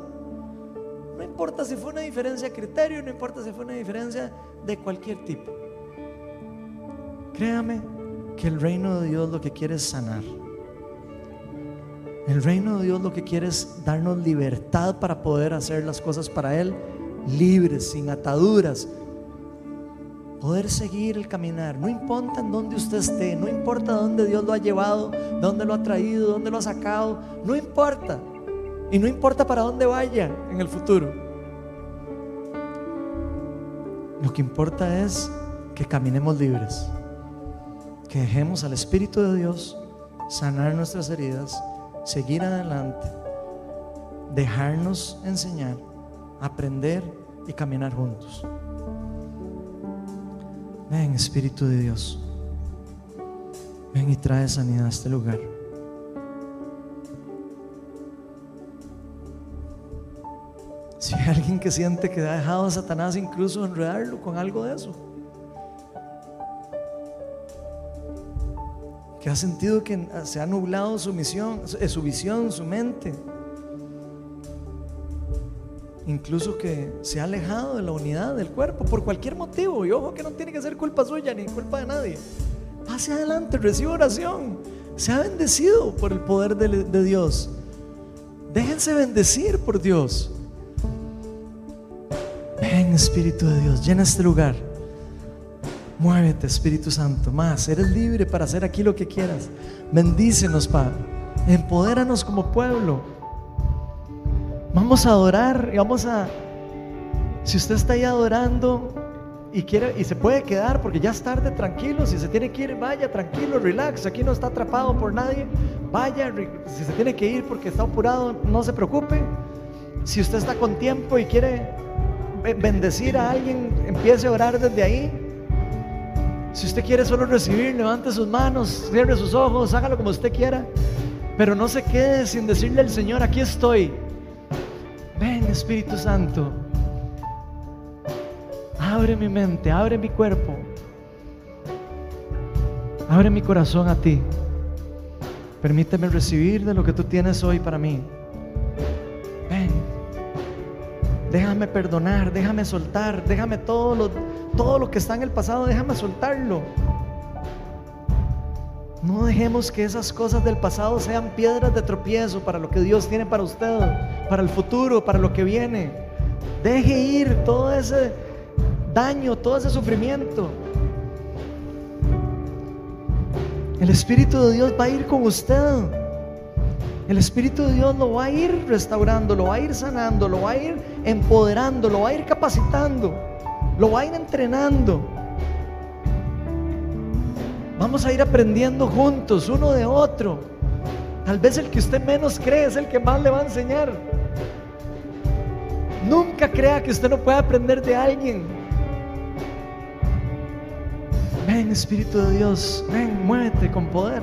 [SPEAKER 1] No importa si fue una diferencia de criterio, no importa si fue una diferencia de cualquier tipo. Créame que el reino de Dios lo que quiere es sanar. El reino de Dios lo que quiere es darnos libertad para poder hacer las cosas para Él libres, sin ataduras. Poder seguir el caminar, no importa en dónde usted esté, no importa dónde Dios lo ha llevado, dónde lo ha traído, dónde lo ha sacado, no importa. Y no importa para dónde vaya en el futuro. Lo que importa es que caminemos libres, que dejemos al Espíritu de Dios sanar nuestras heridas seguir adelante, dejarnos enseñar, aprender y caminar juntos. Ven, Espíritu de Dios. Ven y trae sanidad a este lugar. Si hay alguien que siente que ha dejado a Satanás incluso enredarlo con algo de eso. Que ha sentido que se ha nublado su misión, eh, su visión, su mente. incluso que se ha alejado de la unidad del cuerpo por cualquier motivo. Y ojo que no tiene que ser culpa suya ni culpa de nadie. Pase adelante, reciba oración. Sea bendecido por el poder de, de Dios. Déjense bendecir por Dios. Ven, Espíritu de Dios, llena este lugar. Muévete, Espíritu Santo, más. Eres libre para hacer aquí lo que quieras. Bendícenos, Padre. Empodéranos como pueblo. Vamos a adorar y vamos a. Si usted está ahí adorando y quiere y se puede quedar porque ya es tarde, tranquilo. Si se tiene que ir, vaya, tranquilo, relax. Aquí no está atrapado por nadie. Vaya, si se tiene que ir porque está apurado, no se preocupe. Si usted está con tiempo y quiere bendecir a alguien, empiece a orar desde ahí. Si usted quiere solo recibir, levante sus manos, cierre sus ojos, hágalo como usted quiera. Pero no se quede sin decirle al Señor, aquí estoy. Ven Espíritu Santo. Abre mi mente, abre mi cuerpo. Abre mi corazón a ti. Permíteme recibir de lo que tú tienes hoy para mí. Déjame perdonar, déjame soltar, déjame todo lo todo lo que está en el pasado, déjame soltarlo. No dejemos que esas cosas del pasado sean piedras de tropiezo para lo que Dios tiene para usted, para el futuro, para lo que viene. Deje ir todo ese daño, todo ese sufrimiento. El Espíritu de Dios va a ir con usted. El Espíritu de Dios lo va a ir restaurando, lo va a ir sanando, lo va a ir empoderando, lo va a ir capacitando. Lo va a ir entrenando. Vamos a ir aprendiendo juntos, uno de otro. Tal vez el que usted menos cree es el que más le va a enseñar. Nunca crea que usted no puede aprender de alguien. Ven, Espíritu de Dios, ven, muévete con poder.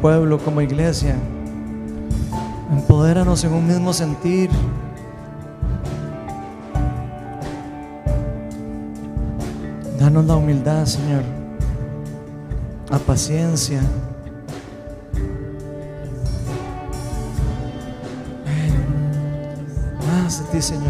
[SPEAKER 1] pueblo, como iglesia. Empodéranos en un mismo sentir. Danos la humildad, Señor. La paciencia. Más de ti, Señor.